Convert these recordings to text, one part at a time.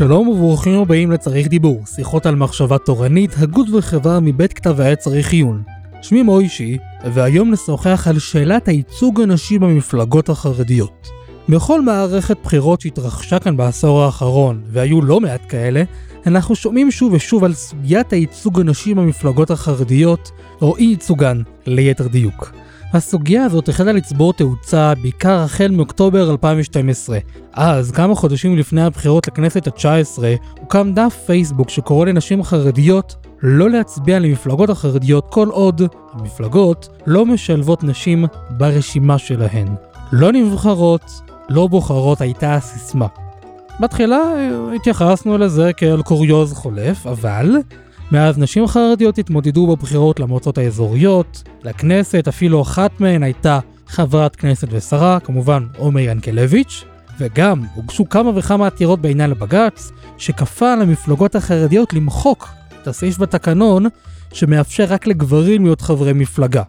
שלום וברוכים הבאים לצריך דיבור, שיחות על מחשבה תורנית, הגות וחברה מבית כתב העת צריך עיון. שמי מוישי, והיום נשוחח על שאלת הייצוג הנשי במפלגות החרדיות. בכל מערכת בחירות שהתרחשה כאן בעשור האחרון, והיו לא מעט כאלה, אנחנו שומעים שוב ושוב על סוגיית הייצוג הנשי במפלגות החרדיות, או אי ייצוגן, ליתר דיוק. הסוגיה הזאת החלה לצבור תאוצה בעיקר החל מאוקטובר 2012. אז, כמה חודשים לפני הבחירות לכנסת ה-19, הוקם דף פייסבוק שקורא לנשים חרדיות לא להצביע למפלגות החרדיות כל עוד המפלגות לא משלבות נשים ברשימה שלהן. לא נבחרות, לא בוחרות הייתה הסיסמה. בתחילה אה, התייחסנו לזה כאל קוריוז חולף, אבל מאז נשים חרדיות התמודדו בבחירות למועצות האזוריות, לכנסת, אפילו אחת מהן הייתה חברת כנסת ושרה, כמובן עומר ינקלביץ', וגם הוגשו כמה וכמה עתירות בעניין לבג"ץ, שכפה על המפלגות החרדיות למחוק את הסעיף בתקנון שמאפשר רק לגברים להיות חברי מפלגה.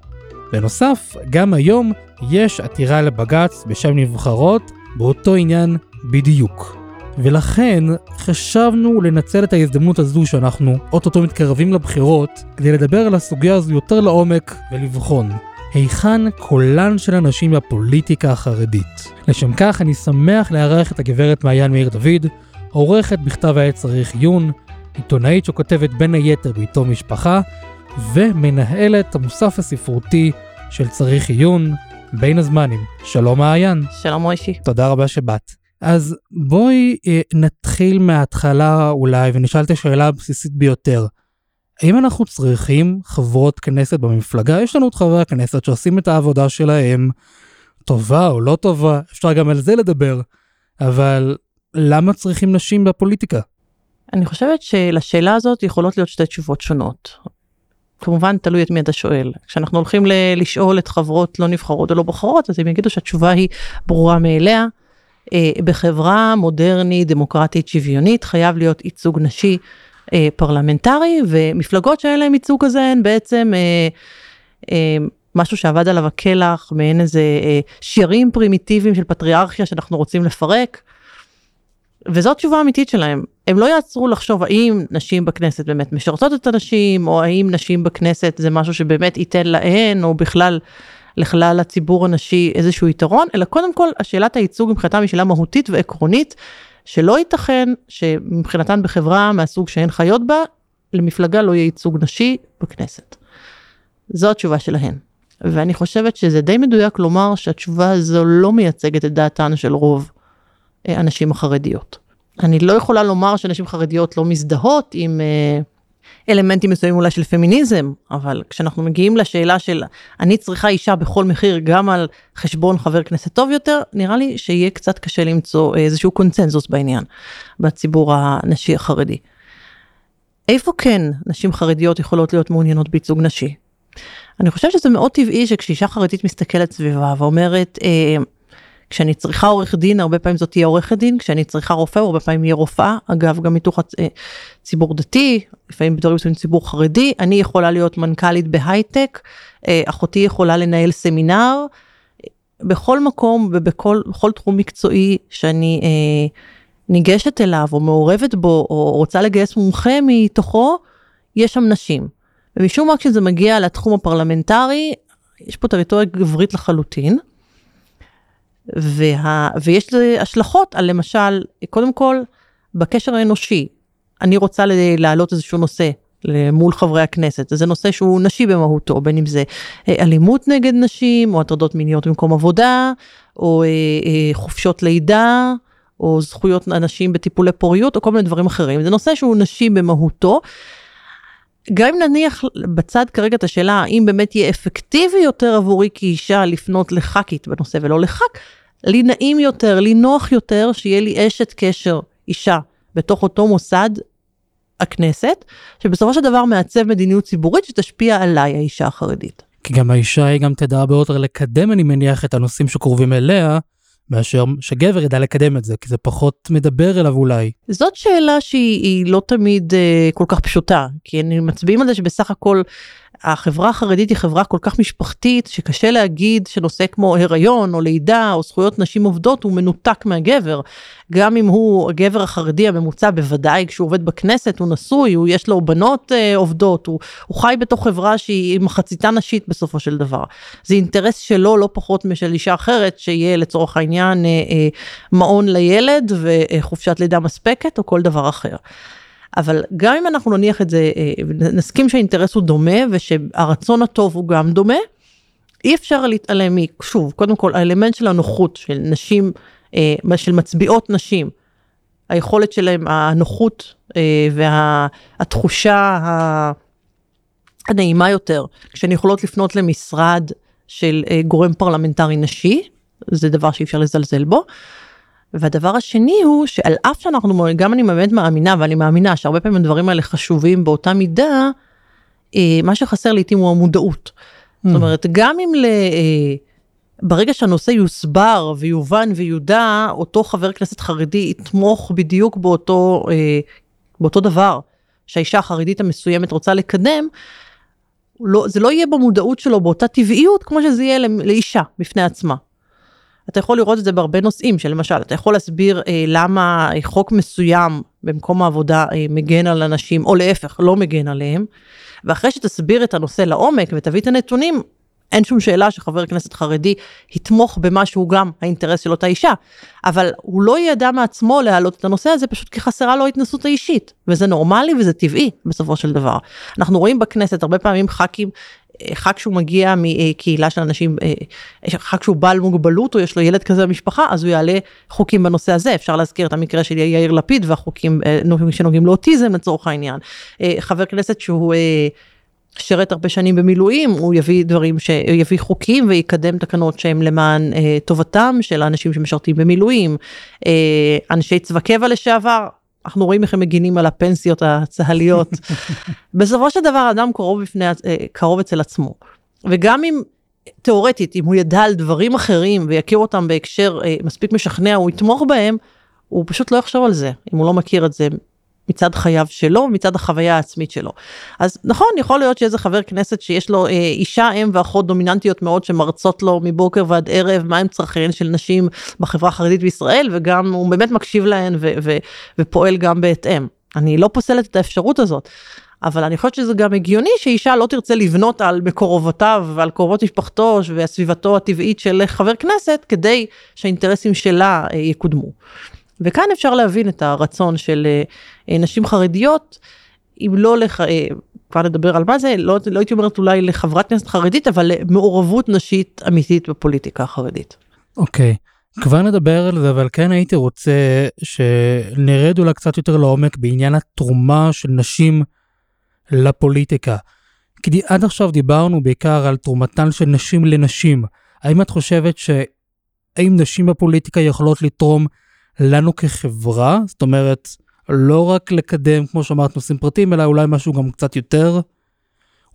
בנוסף, גם היום יש עתירה לבג"ץ בשם נבחרות באותו עניין בדיוק. ולכן חשבנו לנצל את ההזדמנות הזו שאנחנו אוטוטו מתקרבים לבחירות כדי לדבר על הסוגיה הזו יותר לעומק ולבחון. היכן קולן של הנשים בפוליטיקה החרדית? לשם כך אני שמח לארח את הגברת מעיין מאיר דוד, עורכת בכתב העת צריך עיון, עיתונאית שכותבת בין היתר בעיתון משפחה, ומנהלת המוסף הספרותי של צריך עיון בין הזמנים. שלום מעיין. שלום מוישי. תודה רבה שבאת. אז בואי אה, נתחיל מההתחלה אולי ונשאל את השאלה הבסיסית ביותר. האם אנחנו צריכים חברות כנסת במפלגה? יש לנו את חברי הכנסת שעושים את העבודה שלהם, טובה או לא טובה, אפשר גם על זה לדבר, אבל למה צריכים נשים בפוליטיקה? אני חושבת שלשאלה הזאת יכולות להיות שתי תשובות שונות. כמובן תלוי את מי אתה שואל. כשאנחנו הולכים לשאול את חברות לא נבחרות או לא בוחרות, אז הם יגידו שהתשובה היא ברורה מאליה. אה, בחברה מודרנית, דמוקרטית, שוויונית, חייב להיות ייצוג נשי אה, פרלמנטרי, ומפלגות שאין להן ייצוג כזה הן בעצם אה, משהו שאבד עליו הכלח, מעין איזה שיירים פרימיטיביים של פטריארכיה שאנחנו רוצים לפרק. וזאת תשובה אמיתית שלהם. הם לא יעצרו לחשוב האם נשים בכנסת באמת משרתות את הנשים, או האם נשים בכנסת זה משהו שבאמת ייתן להן, או בכלל לכלל הציבור הנשי איזשהו יתרון, אלא קודם כל השאלת הייצוג מבחינתם היא שאלה מהותית ועקרונית, שלא ייתכן שמבחינתן בחברה מהסוג שהן חיות בה, למפלגה לא יהיה ייצוג נשי בכנסת. זו התשובה שלהן. ואני חושבת שזה די מדויק לומר שהתשובה הזו לא מייצגת את דעתן של רוב אה, הנשים החרדיות. אני לא יכולה לומר שנשים חרדיות לא מזדהות עם אה, אלמנטים מסוימים אולי של פמיניזם, אבל כשאנחנו מגיעים לשאלה של אני צריכה אישה בכל מחיר גם על חשבון חבר כנסת טוב יותר, נראה לי שיהיה קצת קשה למצוא איזשהו קונצנזוס בעניין בציבור הנשי החרדי. איפה כן נשים חרדיות יכולות להיות מעוניינות בייצוג נשי? אני חושבת שזה מאוד טבעי שכשאישה חרדית מסתכלת סביבה ואומרת, אה, כשאני צריכה עורך דין, הרבה פעמים זאת תהיה עורכת דין, כשאני צריכה רופא, הרבה פעמים יהיה רופאה, אגב, גם מתוך הציבור אה, דתי, לפעמים בדברים מסוימים ציבור חרדי, אני יכולה להיות מנכ"לית בהייטק, אה, אחותי יכולה לנהל סמינר, בכל מקום ובכל תחום מקצועי שאני אה, ניגשת אליו או מעורבת בו, או רוצה לגייס מומחה מתוכו, יש שם נשים. ומשום מה כשזה מגיע לתחום הפרלמנטרי, יש פה טריטוריה גברית לחלוטין. וה, ויש לזה השלכות על למשל, קודם כל, בקשר האנושי, אני רוצה להעלות איזשהו נושא מול חברי הכנסת, זה נושא שהוא נשי במהותו, בין אם זה אה, אלימות נגד נשים, או הטרדות מיניות במקום עבודה, או אה, אה, חופשות לידה, או זכויות אנשים בטיפולי פוריות, או כל מיני דברים אחרים. זה נושא שהוא נשי במהותו. גם אם נניח בצד כרגע את השאלה האם באמת יהיה אפקטיבי יותר עבורי כאישה לפנות לח"כית בנושא ולא לח"כ, לי נעים יותר, לי נוח יותר שיהיה לי אשת קשר, אישה, בתוך אותו מוסד, הכנסת, שבסופו של דבר מעצב מדיניות ציבורית שתשפיע עליי, האישה החרדית. כי גם האישה היא גם תדע הרבה יותר לקדם, אני מניח, את הנושאים שקרובים אליה, מאשר שגבר ידע לקדם את זה, כי זה פחות מדבר אליו אולי. זאת שאלה שהיא לא תמיד uh, כל כך פשוטה, כי אני מצביעים על זה שבסך הכל החברה החרדית היא חברה כל כך משפחתית שקשה להגיד שנושא כמו הריון או לידה או זכויות נשים עובדות הוא מנותק מהגבר. גם אם הוא הגבר החרדי הממוצע בוודאי כשהוא עובד בכנסת הוא נשוי הוא יש לו בנות אה, עובדות הוא, הוא חי בתוך חברה שהיא מחציתה נשית בסופו של דבר. זה אינטרס שלו לא פחות משל אישה אחרת שיהיה לצורך העניין אה, אה, מעון לילד וחופשת לידה מספקת או כל דבר אחר. אבל גם אם אנחנו נניח את זה, אה, נסכים שהאינטרס הוא דומה ושהרצון הטוב הוא גם דומה, אי אפשר להתעלם שוב, קודם כל האלמנט של הנוחות של נשים, אה, של מצביעות נשים, היכולת שלהם, הנוחות אה, והתחושה הנעימה יותר, כשהן יכולות לפנות למשרד של גורם פרלמנטרי נשי, זה דבר שאי אפשר לזלזל בו. והדבר השני הוא שעל אף שאנחנו, גם אני באמת מאמינה, ואני מאמינה שהרבה פעמים הדברים האלה חשובים באותה מידה, אה, מה שחסר לעיתים הוא המודעות. Mm. זאת אומרת, גם אם ל... אה, ברגע שהנושא יוסבר ויובן ויודע, אותו חבר כנסת חרדי יתמוך בדיוק באותו, אה, באותו דבר שהאישה החרדית המסוימת רוצה לקדם, לא, זה לא יהיה במודעות שלו באותה טבעיות כמו שזה יהיה לאישה בפני עצמה. אתה יכול לראות את זה בהרבה נושאים, שלמשל, אתה יכול להסביר אה, למה חוק מסוים במקום העבודה אה, מגן על אנשים, או להפך, לא מגן עליהם, ואחרי שתסביר את הנושא לעומק ותביא את הנתונים, אין שום שאלה שחבר כנסת חרדי יתמוך במה שהוא גם האינטרס של אותה אישה, אבל הוא לא ידע מעצמו להעלות את הנושא הזה פשוט כי חסרה לו ההתנסות האישית, וזה נורמלי וזה טבעי בסופו של דבר. אנחנו רואים בכנסת הרבה פעמים ח"כים ח"כ שהוא מגיע מקהילה של אנשים, אה, ח"כ שהוא בעל מוגבלות או יש לו ילד כזה במשפחה, אז הוא יעלה חוקים בנושא הזה. אפשר להזכיר את המקרה של יאיר לפיד והחוקים אה, שנוגעים לאוטיזם לצורך העניין. אה, חבר כנסת שהוא... שירת הרבה שנים במילואים, הוא יביא דברים, ש... יביא חוקים ויקדם תקנות שהם למען טובתם של האנשים שמשרתים במילואים, אנשי צבא קבע לשעבר, אנחנו רואים איך הם מגינים על הפנסיות הצה"ליות. בסופו של דבר אדם קרוב, בפני, אה, קרוב אצל עצמו. וגם אם תאורטית, אם הוא ידע על דברים אחרים ויכיר אותם בהקשר אה, מספיק משכנע, הוא יתמוך בהם, הוא פשוט לא יחשוב על זה, אם הוא לא מכיר את זה מצד חייו שלו, מצד החוויה העצמית שלו. אז נכון, יכול להיות שאיזה חבר כנסת שיש לו אה, אישה, אם ואחות דומיננטיות מאוד שמרצות לו מבוקר ועד ערב מהם צרכיהן של נשים בחברה החרדית בישראל, וגם הוא באמת מקשיב להן ו- ו- ופועל גם בהתאם. אני לא פוסלת את האפשרות הזאת. אבל אני חושבת שזה גם הגיוני שאישה לא תרצה לבנות על מקורבותיו ועל קרובות משפחתו וסביבתו הטבעית של חבר כנסת כדי שהאינטרסים שלה אה, יקודמו. וכאן אפשר להבין את הרצון של אה, נשים חרדיות, אם לא לח... אה, כבר נדבר על מה זה, לא, לא הייתי אומרת אולי לחברת כנסת חרדית, אבל למעורבות נשית אמיתית בפוליטיקה החרדית. אוקיי, okay. כבר נדבר על זה, אבל כן הייתי רוצה שנרד אולי קצת יותר לעומק בעניין התרומה של נשים לפוליטיקה. כי עד עכשיו דיברנו בעיקר על תרומתן של נשים לנשים. האם את חושבת שהאם נשים בפוליטיקה יכולות לתרום לנו כחברה? זאת אומרת, לא רק לקדם, כמו שאמרת, נושאים פרטיים, אלא אולי משהו גם קצת יותר.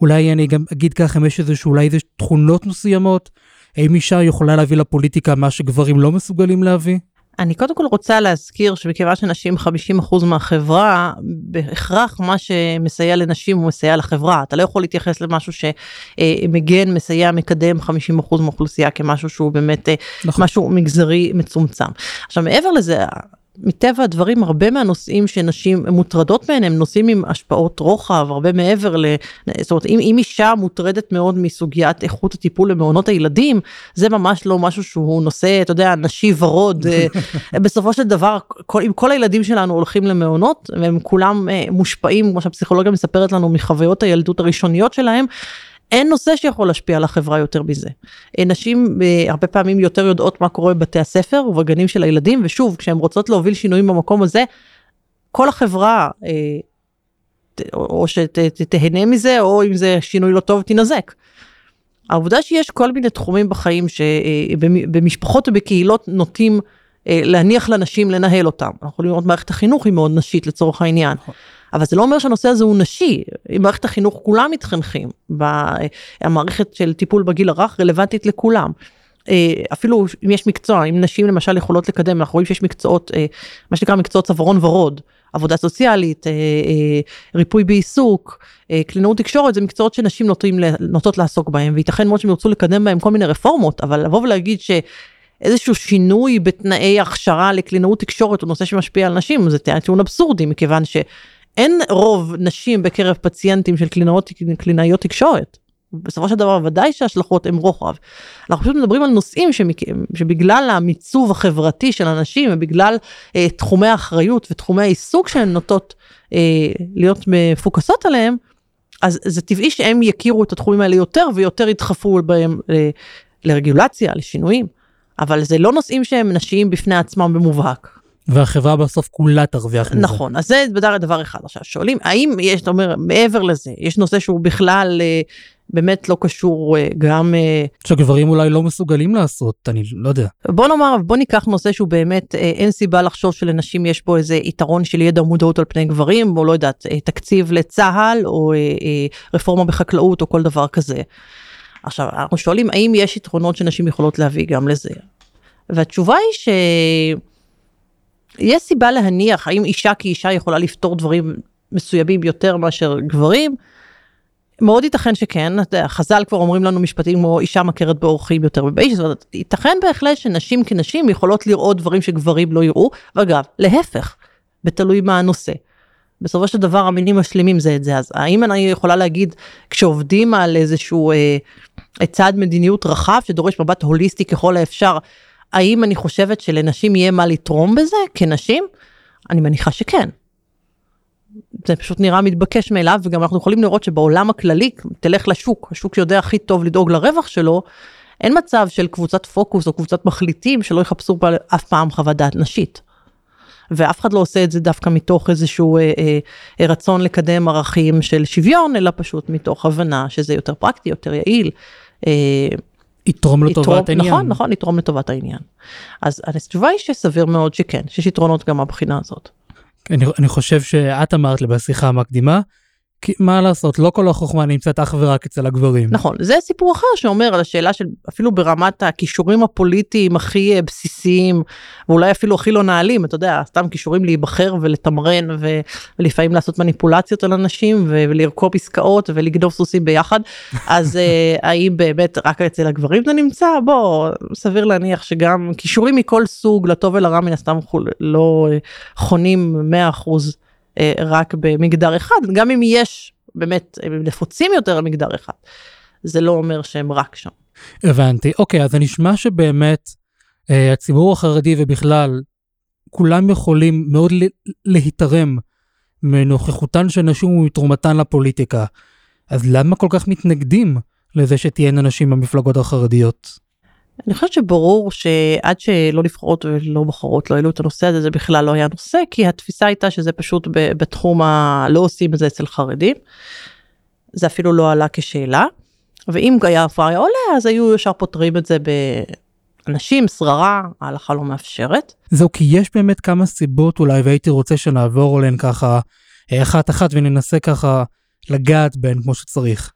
אולי אני גם אגיד ככה, אם יש איזשהו, אולי איזה תכונות מסוימות, האם אישה יכולה להביא לפוליטיקה מה שגברים לא מסוגלים להביא? אני קודם כל רוצה להזכיר שמכיוון שנשים 50% מהחברה, בהכרח מה שמסייע לנשים הוא מסייע לחברה. אתה לא יכול להתייחס למשהו שמגן, מסייע, מקדם 50% מהאוכלוסייה כמשהו שהוא באמת נכון. משהו מגזרי מצומצם. עכשיו מעבר לזה, מטבע הדברים הרבה מהנושאים שנשים מוטרדות מהן הם נושאים עם השפעות רוחב הרבה מעבר ל... זאת אומרת אם, אם אישה מוטרדת מאוד מסוגיית איכות הטיפול למעונות הילדים זה ממש לא משהו שהוא נושא אתה יודע נשי ורוד. אה, בסופו של דבר כל, אם כל הילדים שלנו הולכים למעונות והם כולם אה, מושפעים כמו שהפסיכולוגיה מספרת לנו מחוויות הילדות הראשוניות שלהם אין נושא שיכול להשפיע על החברה יותר מזה. אה, נשים אה, הרבה פעמים יותר יודעות מה קורה בבתי הספר ובגנים של הילדים, ושוב, כשהן רוצות להוביל שינויים במקום הזה, כל החברה, אה, או שתהנה מזה, או אם זה שינוי לא טוב, תינזק. העובדה שיש כל מיני תחומים בחיים שבמשפחות ובקהילות נוטים להניח לנשים לנהל אותם. אנחנו יכולים לראות מערכת החינוך היא מאוד נשית לצורך העניין. נכון. אבל זה לא אומר שהנושא הזה הוא נשי, במערכת החינוך כולם מתחנכים, המערכת של טיפול בגיל הרך רלוונטית לכולם. אה, אפילו אם יש מקצוע, אם נשים למשל יכולות לקדם, אנחנו רואים שיש מקצועות, אה, מה שנקרא מקצועות צווארון ורוד, עבודה סוציאלית, אה, אה, ריפוי בעיסוק, אה, קלינאות תקשורת, זה מקצועות שנשים נוטים, נוטות לעסוק בהם, וייתכן מאוד שהם ירצו לקדם בהם כל מיני רפורמות, אבל לבוא ולהגיד ש... איזשהו שינוי בתנאי הכשרה לקלינאות תקשורת הוא נושא שמשפיע על נשים, זה טיעון אבסורדי, מכיוון שאין רוב נשים בקרב פציינטים של קלינאות, קלינאיות תקשורת. בסופו של דבר ודאי שההשלכות הן רוחב. אנחנו פשוט מדברים על נושאים שמק... שבגלל המיצוב החברתי של אנשים ובגלל אה, תחומי האחריות ותחומי העיסוק שהן נוטות אה, להיות מפוקסות עליהם, אז זה טבעי שהם יכירו את התחומים האלה יותר ויותר ידחפו בהם אה, לרגולציה, לשינויים. אבל זה לא נושאים שהם נשיים בפני עצמם במובהק. והחברה בסוף כולה תרוויח מזה. נכון, אז זה דבר, אחד. עכשיו שואלים, האם יש, אתה אומר, מעבר לזה, יש נושא שהוא בכלל אה, באמת לא קשור אה, גם... אה, שגברים אולי לא מסוגלים לעשות, אני לא יודע. בוא נאמר, בוא ניקח נושא שהוא באמת, אין סיבה לחשוב שלנשים יש בו איזה יתרון של ידע ומודעות על פני גברים, או לא יודעת, תקציב לצה"ל, או רפורמה בחקלאות, או כל דבר כזה. עכשיו, אנחנו שואלים האם יש יתרונות שנשים יכולות להביא גם לזה. והתשובה היא שיש סיבה להניח האם אישה כאישה יכולה לפתור דברים מסוימים יותר מאשר גברים. מאוד ייתכן שכן, חז"ל כבר אומרים לנו משפטים כמו אישה מכרת באורחים יותר מבאיש, זאת אומרת, ייתכן בהחלט שנשים כנשים יכולות לראות דברים שגברים לא יראו, ואגב, להפך, בתלוי מה הנושא. בסופו של דבר המינים משלימים זה את זה, אז האם אני יכולה להגיד כשעובדים על איזשהו אה, צעד מדיניות רחב שדורש מבט הוליסטי ככל האפשר, האם אני חושבת שלנשים יהיה מה לתרום בזה כנשים? אני מניחה שכן. זה פשוט נראה מתבקש מאליו וגם אנחנו יכולים לראות שבעולם הכללי תלך לשוק השוק שיודע הכי טוב לדאוג לרווח שלו אין מצב של קבוצת פוקוס או קבוצת מחליטים שלא יחפשו אף פעם חוות דעת נשית. ואף אחד לא עושה את זה דווקא מתוך איזשהו אה, אה, רצון לקדם ערכים של שוויון אלא פשוט מתוך הבנה שזה יותר פרקטי יותר יעיל. אה, יתרום לטובת העניין. נכון, נכון, יתרום לטובת העניין. אז התשובה היא שסביר מאוד שכן, שיש יתרונות גם מהבחינה הזאת. אני, אני חושב שאת אמרת לי בשיחה המקדימה, כי מה לעשות, לא כל החוכמה נמצאת אך ורק אצל הגברים. נכון, זה סיפור אחר שאומר על השאלה של אפילו ברמת הכישורים הפוליטיים הכי אה, בסיסיים, ואולי אפילו הכי לא נעלים, אתה יודע, סתם כישורים להיבחר ולתמרן ולפעמים לעשות מניפולציות על אנשים ו- ולרכוב עסקאות ולגנוב סוסים ביחד, אז uh, האם באמת רק אצל הגברים זה נמצא? בוא, סביר להניח שגם כישורים מכל סוג, לטוב ולרע מן הסתם לא אה, חונים 100%. אה, רק במגדר אחד, גם אם יש באמת, הם נפוצים יותר על מגדר אחד, זה לא אומר שהם רק שם. הבנתי, אוקיי, אז זה נשמע שבאמת אה, הציבור החרדי ובכלל, כולם יכולים מאוד להתערם מנוכחותן של נשים ומתרומתן לפוליטיקה. אז למה כל כך מתנגדים לזה שתהיינה נשים במפלגות החרדיות? אני חושבת שברור שעד שלא נבחרות ולא בוחרות לא העלו את הנושא הזה זה בכלל לא היה נושא כי התפיסה הייתה שזה פשוט בתחום הלא עושים את זה אצל חרדים. זה אפילו לא עלה כשאלה. ואם היה היה עולה אז היו ישר פותרים את זה באנשים שררה ההלכה לא מאפשרת. זהו כי יש באמת כמה סיבות אולי והייתי רוצה שנעבור עליהן ככה אחת אחת וננסה ככה לגעת בהן כמו שצריך.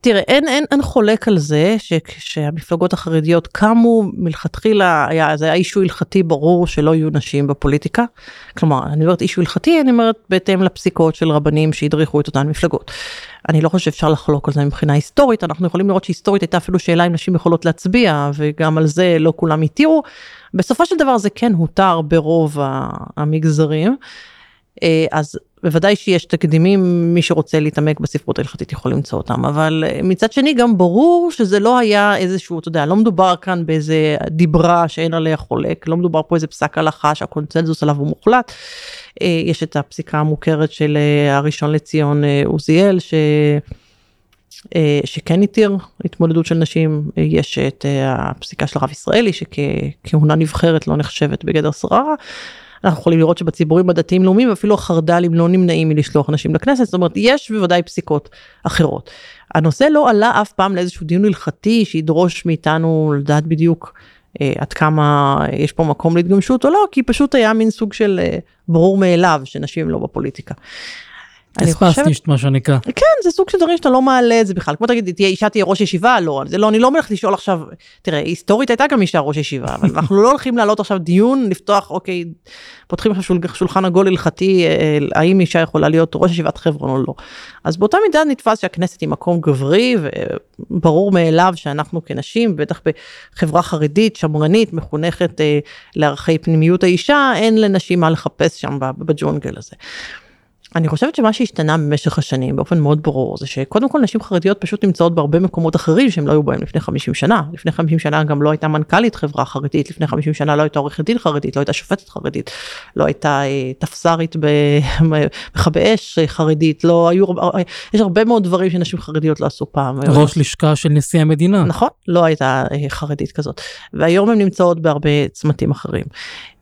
תראה, אין, אין, אין חולק על זה שהמפלגות החרדיות קמו מלכתחילה, היה, זה היה אישו הלכתי ברור שלא יהיו נשים בפוליטיקה. כלומר, אני אומרת אישו הלכתי, אני אומרת בהתאם לפסיקות של רבנים שהדריכו את אותן מפלגות. אני לא חושב שאפשר לחלוק על זה מבחינה היסטורית, אנחנו יכולים לראות שהיסטורית הייתה אפילו שאלה אם נשים יכולות להצביע, וגם על זה לא כולם התירו. בסופו של דבר זה כן הותר ברוב המגזרים. אה, אז בוודאי שיש תקדימים, מי שרוצה להתעמק בספרות ההלכתית יכול למצוא אותם, אבל אה, מצד שני גם ברור שזה לא היה איזשהו, אתה יודע, לא מדובר כאן באיזה דיברה שאין עליה חולק, לא מדובר פה איזה פסק הלכה שהקונצנזוס עליו הוא מוחלט. אה, יש את הפסיקה המוכרת של הראשון לציון עוזיאל, ש... שכן התיר התמודדות של נשים, יש את הפסיקה של הרב ישראלי שכהונה נבחרת לא נחשבת בגדר שררה. אנחנו יכולים לראות שבציבורים הדתיים לאומיים אפילו החרד"לים לא נמנעים מלשלוח אנשים לכנסת, זאת אומרת יש בוודאי פסיקות אחרות. הנושא לא עלה אף פעם לאיזשהו דיון הלכתי שידרוש מאיתנו לדעת בדיוק אה, עד כמה יש פה מקום להתגמשות או לא, כי פשוט היה מין סוג של אה, ברור מאליו שנשים לא בפוליטיקה. אני חושבת, מה שנקרא. כן, זה סוג של דברים שאתה לא מעלה את זה בכלל. כמו תגיד, תהיה אישה תהיה ראש ישיבה, לא, זה לא, אני לא הולכת לשאול עכשיו, תראה, היסטורית הייתה גם אישה ראש ישיבה, אבל אנחנו לא הולכים להעלות עכשיו דיון, לפתוח, אוקיי, פותחים עכשיו שול, שולחן עגול הלכתי, אה, האם אישה יכולה להיות ראש ישיבת חברון או לא. אז באותה מידה נתפס שהכנסת היא מקום גברי, וברור מאליו שאנחנו כנשים, בטח בחברה חרדית, שמרנית, מחונכת אה, לערכי פנימיות האישה, אין לנשים מה לחפש שם בג'ונגל הזה. אני חושבת שמה שהשתנה במשך השנים באופן מאוד ברור זה שקודם כל נשים חרדיות פשוט נמצאות בהרבה מקומות אחרים שהם לא היו בהם לפני 50 שנה. לפני 50 שנה גם לא הייתה מנכ"לית חברה חרדית, לפני 50 שנה לא הייתה עורכת דין חרדית, לא הייתה שופטת חרדית, לא הייתה אה, תפסרית במכבי אש חרדית, לא היו, יש הרבה מאוד דברים שנשים חרדיות לא עשו פעם. ראש לשכה של נשיא המדינה. נכון, לא הייתה אה, חרדית כזאת. והיום הן נמצאות בהרבה צמתים אחרים.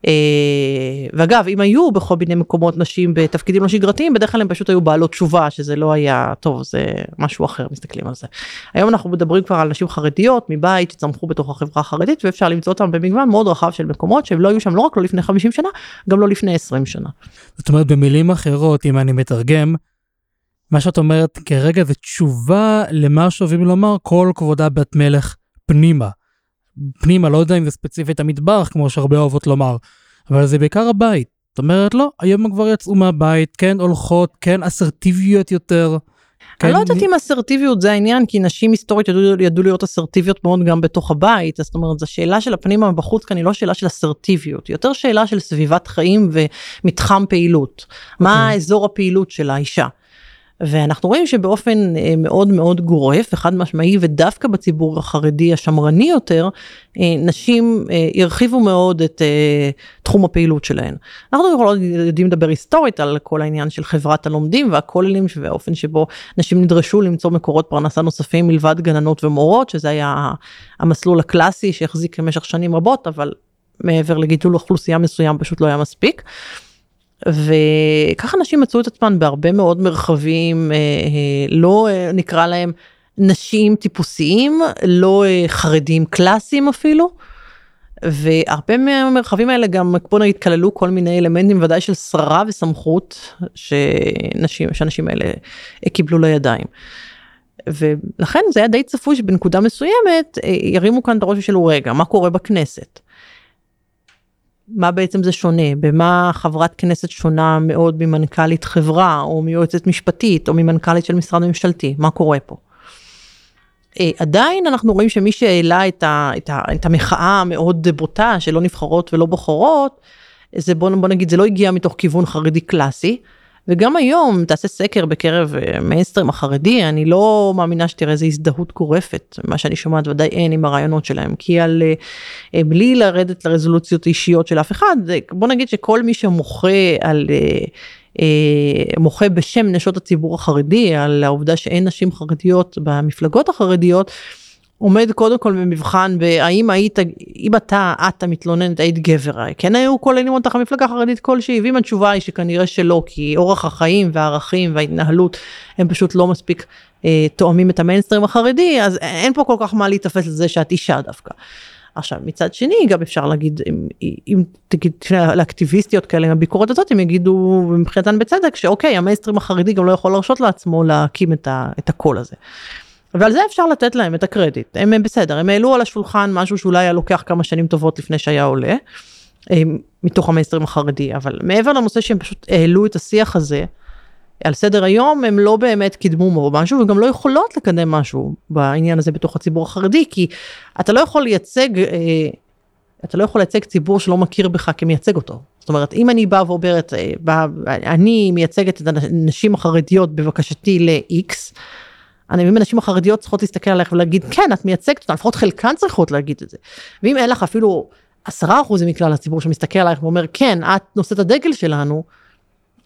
אה, ואגב, אם היו בכל מיני מקומות נשים בתפקידים לא שגרתיים, בדרך כלל הם פשוט היו בעלות תשובה, שזה לא היה טוב, זה משהו אחר, מסתכלים על זה. היום אנחנו מדברים כבר על נשים חרדיות מבית שצמחו בתוך החברה החרדית, ואפשר למצוא אותם במגוון מאוד רחב של מקומות שהם לא היו שם לא רק לא לפני 50 שנה, גם לא לפני 20 שנה. זאת אומרת, במילים אחרות, אם אני מתרגם, מה שאת אומרת כרגע זה תשובה למה שאוהבים לומר כל כבודה בת מלך פנימה. פנימה, לא יודע אם זה ספציפית המטבח, כמו שהרבה אוהבות לומר, אבל זה בעיקר הבית. זאת אומרת, לא, היום הם כבר יצאו מהבית, כן הולכות, כן אסרטיביות יותר. כן... אני לא יודעת אם אסרטיביות זה העניין, כי נשים היסטורית ידעו, ידעו להיות אסרטיביות מאוד גם בתוך הבית, זאת אומרת, זו שאלה של הפנימה מבחוץ כאן היא לא שאלה של אסרטיביות, יותר שאלה של סביבת חיים ומתחם פעילות. Okay. מה אוקיי. אזור הפעילות של האישה. ואנחנו רואים שבאופן אה, מאוד מאוד גורף וחד משמעי ודווקא בציבור החרדי השמרני יותר, אה, נשים אה, הרחיבו מאוד את תחום הפעילות שלהן. אנחנו יודעים לדבר היסטורית על כל העניין של חברת הלומדים והכוללים והאופן שבו נשים נדרשו למצוא מקורות פרנסה נוספים מלבד גננות ומורות, שזה היה המסלול הקלאסי שהחזיק במשך שנים רבות, אבל מעבר לגידול אוכלוסייה מסוים פשוט לא היה מספיק. וככה נשים מצאו את עצמן בהרבה מאוד מרחבים, אה, אה, לא אה, נקרא להם נשים טיפוסיים, לא חרדים קלאסיים אפילו. והרבה מהמרחבים האלה גם בוא נגיד כללו כל מיני אלמנטים ודאי של שררה וסמכות שנשים שהנשים האלה קיבלו לידיים. ולכן זה היה די צפוי שבנקודה מסוימת ירימו כאן את הראש ושאלו רגע מה קורה בכנסת. מה בעצם זה שונה, במה חברת כנסת שונה מאוד ממנכ"לית חברה או מיועצת משפטית או ממנכ"לית של משרד ממשלתי, מה קורה פה? אה, עדיין אנחנו רואים שמי שהעלה את, ה, את, ה, את המחאה המאוד בוטה שלא נבחרות ולא בוחרות, זה בוא, בוא נגיד זה לא הגיע מתוך כיוון חרדי קלאסי, וגם היום תעשה סקר בקרב אה, מיינסטרים החרדי אני לא מאמינה שתראה איזה הזדהות גורפת מה שאני שומעת ודאי אין עם הרעיונות שלהם כי על אה, בלי לרדת לרזולוציות אישיות של אף אחד בוא נגיד שכל מי שמוחה על. אה, מוחה בשם נשות הציבור החרדי על העובדה שאין נשים חרדיות במפלגות החרדיות עומד קודם כל במבחן בהאם היית, אם אתה, את המתלוננת, היית גבר, כן היו כוללים אותך מפלגה חרדית כלשהי, ואם התשובה היא שכנראה שלא, כי אורח החיים והערכים וההתנהלות הם פשוט לא מספיק אה, תואמים את המיינסטרים החרדי, אז אין פה כל כך מה להיתפס לזה שאת אישה דווקא. עכשיו מצד שני גם אפשר להגיד אם, אם תגיד לאקטיביסטיות כאלה עם הביקורת הזאת הם יגידו מבחינתן בצדק שאוקיי המיינסטרים החרדי גם לא יכול להרשות לעצמו להקים את, ה, את הקול הזה. ועל זה אפשר לתת להם את הקרדיט, הם, הם בסדר, הם העלו על השולחן משהו שאולי היה לוקח כמה שנים טובות לפני שהיה עולה, הם, מתוך המייסטרים החרדי, אבל מעבר לנושא שהם פשוט העלו את השיח הזה, על סדר היום הם לא באמת קידמו משהו וגם לא יכולות לקדם משהו בעניין הזה בתוך הציבור החרדי כי אתה לא יכול לייצג אה, אתה לא יכול לייצג ציבור שלא מכיר בך כמייצג אותו. זאת אומרת אם אני באה ואומרת אה, בא, אני מייצגת את הנשים החרדיות בבקשתי ל-X אני מבין הנשים החרדיות צריכות להסתכל עליך ולהגיד כן את מייצגת אותה לפחות חלקן צריכות להגיד את זה. ואם אין לך אפילו עשרה אחוזים מכלל הציבור שמסתכל עלייך ואומר כן את נושאת הדגל שלנו.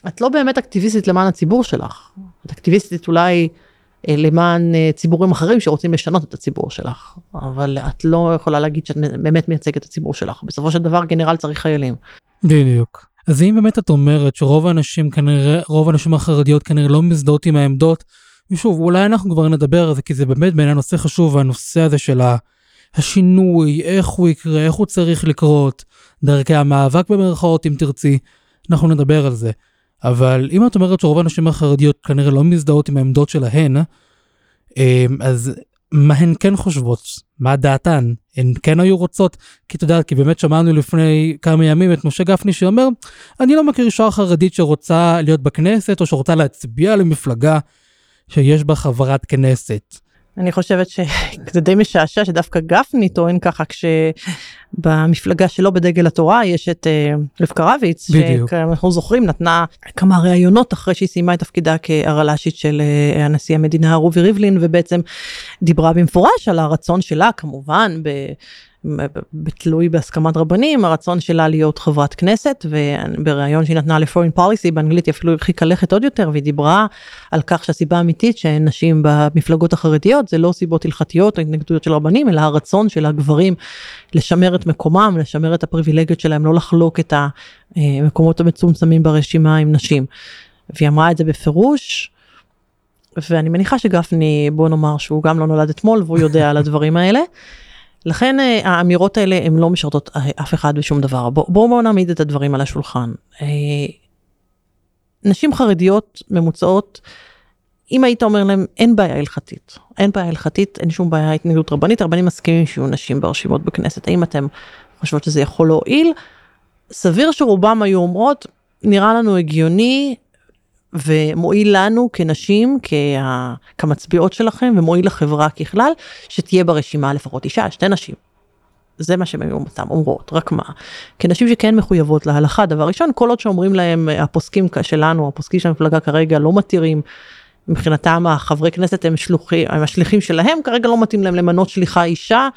את לא באמת אקטיביסטית למען הציבור שלך את אקטיביסטית אולי אה, למען אה, ציבורים אחרים שרוצים לשנות את הציבור שלך אבל את לא יכולה להגיד שאת באמת מייצגת את הציבור שלך בסופו של דבר גנרל צריך חיילים. בדיוק. אז אם באמת את אומרת שרוב האנשים כנראה רוב האנשים החרדיות כנראה לא מזדהות עם העמדות ושוב, אולי אנחנו כבר נדבר על זה, כי זה באמת בעיניי נושא חשוב, הנושא הזה של השינוי, איך הוא יקרה, איך הוא צריך לקרות, דרכי המאבק במרכאות אם תרצי, אנחנו נדבר על זה. אבל אם את אומרת שרוב הנשים החרדיות כנראה לא מזדהות עם העמדות שלהן, אמ, אז מה הן כן חושבות? מה דעתן? הן כן היו רוצות? כי את יודעת, כי באמת שמענו לפני כמה ימים את משה גפני שאומר, אני לא מכיר אישה חרדית שרוצה להיות בכנסת או שרוצה להצביע למפלגה שיש בה חברת כנסת. אני חושבת שזה די משעשע שדווקא גפני טוען ככה כשבמפלגה שלו בדגל התורה יש את uh, רבקה רביץ, שאנחנו זוכרים נתנה כמה ראיונות אחרי שהיא סיימה את תפקידה כהרל"שית של uh, הנשיא המדינה רובי ריבלין ובעצם דיברה במפורש על הרצון שלה כמובן ב... בתלוי בהסכמת רבנים הרצון שלה להיות חברת כנסת ובריאיון שהיא נתנה לפורין פוליסי באנגלית היא אפילו הרחיקה לכת עוד יותר והיא דיברה על כך שהסיבה האמיתית שאין נשים במפלגות החרדיות זה לא סיבות הלכתיות או התנגדויות של רבנים אלא הרצון של הגברים לשמר את מקומם לשמר את הפריבילגיות שלהם לא לחלוק את המקומות המצומצמים ברשימה עם נשים. והיא אמרה את זה בפירוש. ואני מניחה שגפני בוא נאמר שהוא גם לא נולד אתמול והוא יודע על הדברים האלה. לכן אה, האמירות האלה הן לא משרתות אה, אף אחד בשום דבר. בואו בוא, נעמיד את הדברים על השולחן. אה, נשים חרדיות ממוצעות, אם היית אומר להם אין בעיה הלכתית, אין בעיה הלכתית, אין שום בעיה התנגדות רבנית, הרבנים מסכימים שיהיו נשים ברשימות בכנסת, האם אתם חושבות שזה יכול להועיל? סביר שרובם היו אומרות, נראה לנו הגיוני ומועיל לנו כנשים, כה, כמצביעות שלכם, ומועיל לחברה ככלל, שתהיה ברשימה לפחות אישה, שתי נשים. זה מה שהן אותן אומרות, רק מה? כנשים שכן מחויבות להלכה, דבר ראשון, כל עוד שאומרים להם הפוסקים שלנו, הפוסקים של המפלגה כרגע לא מתירים, מבחינתם החברי כנסת הם שלוחים, הם השליחים שלהם, כרגע לא מתאים להם למנות שליחה אישה.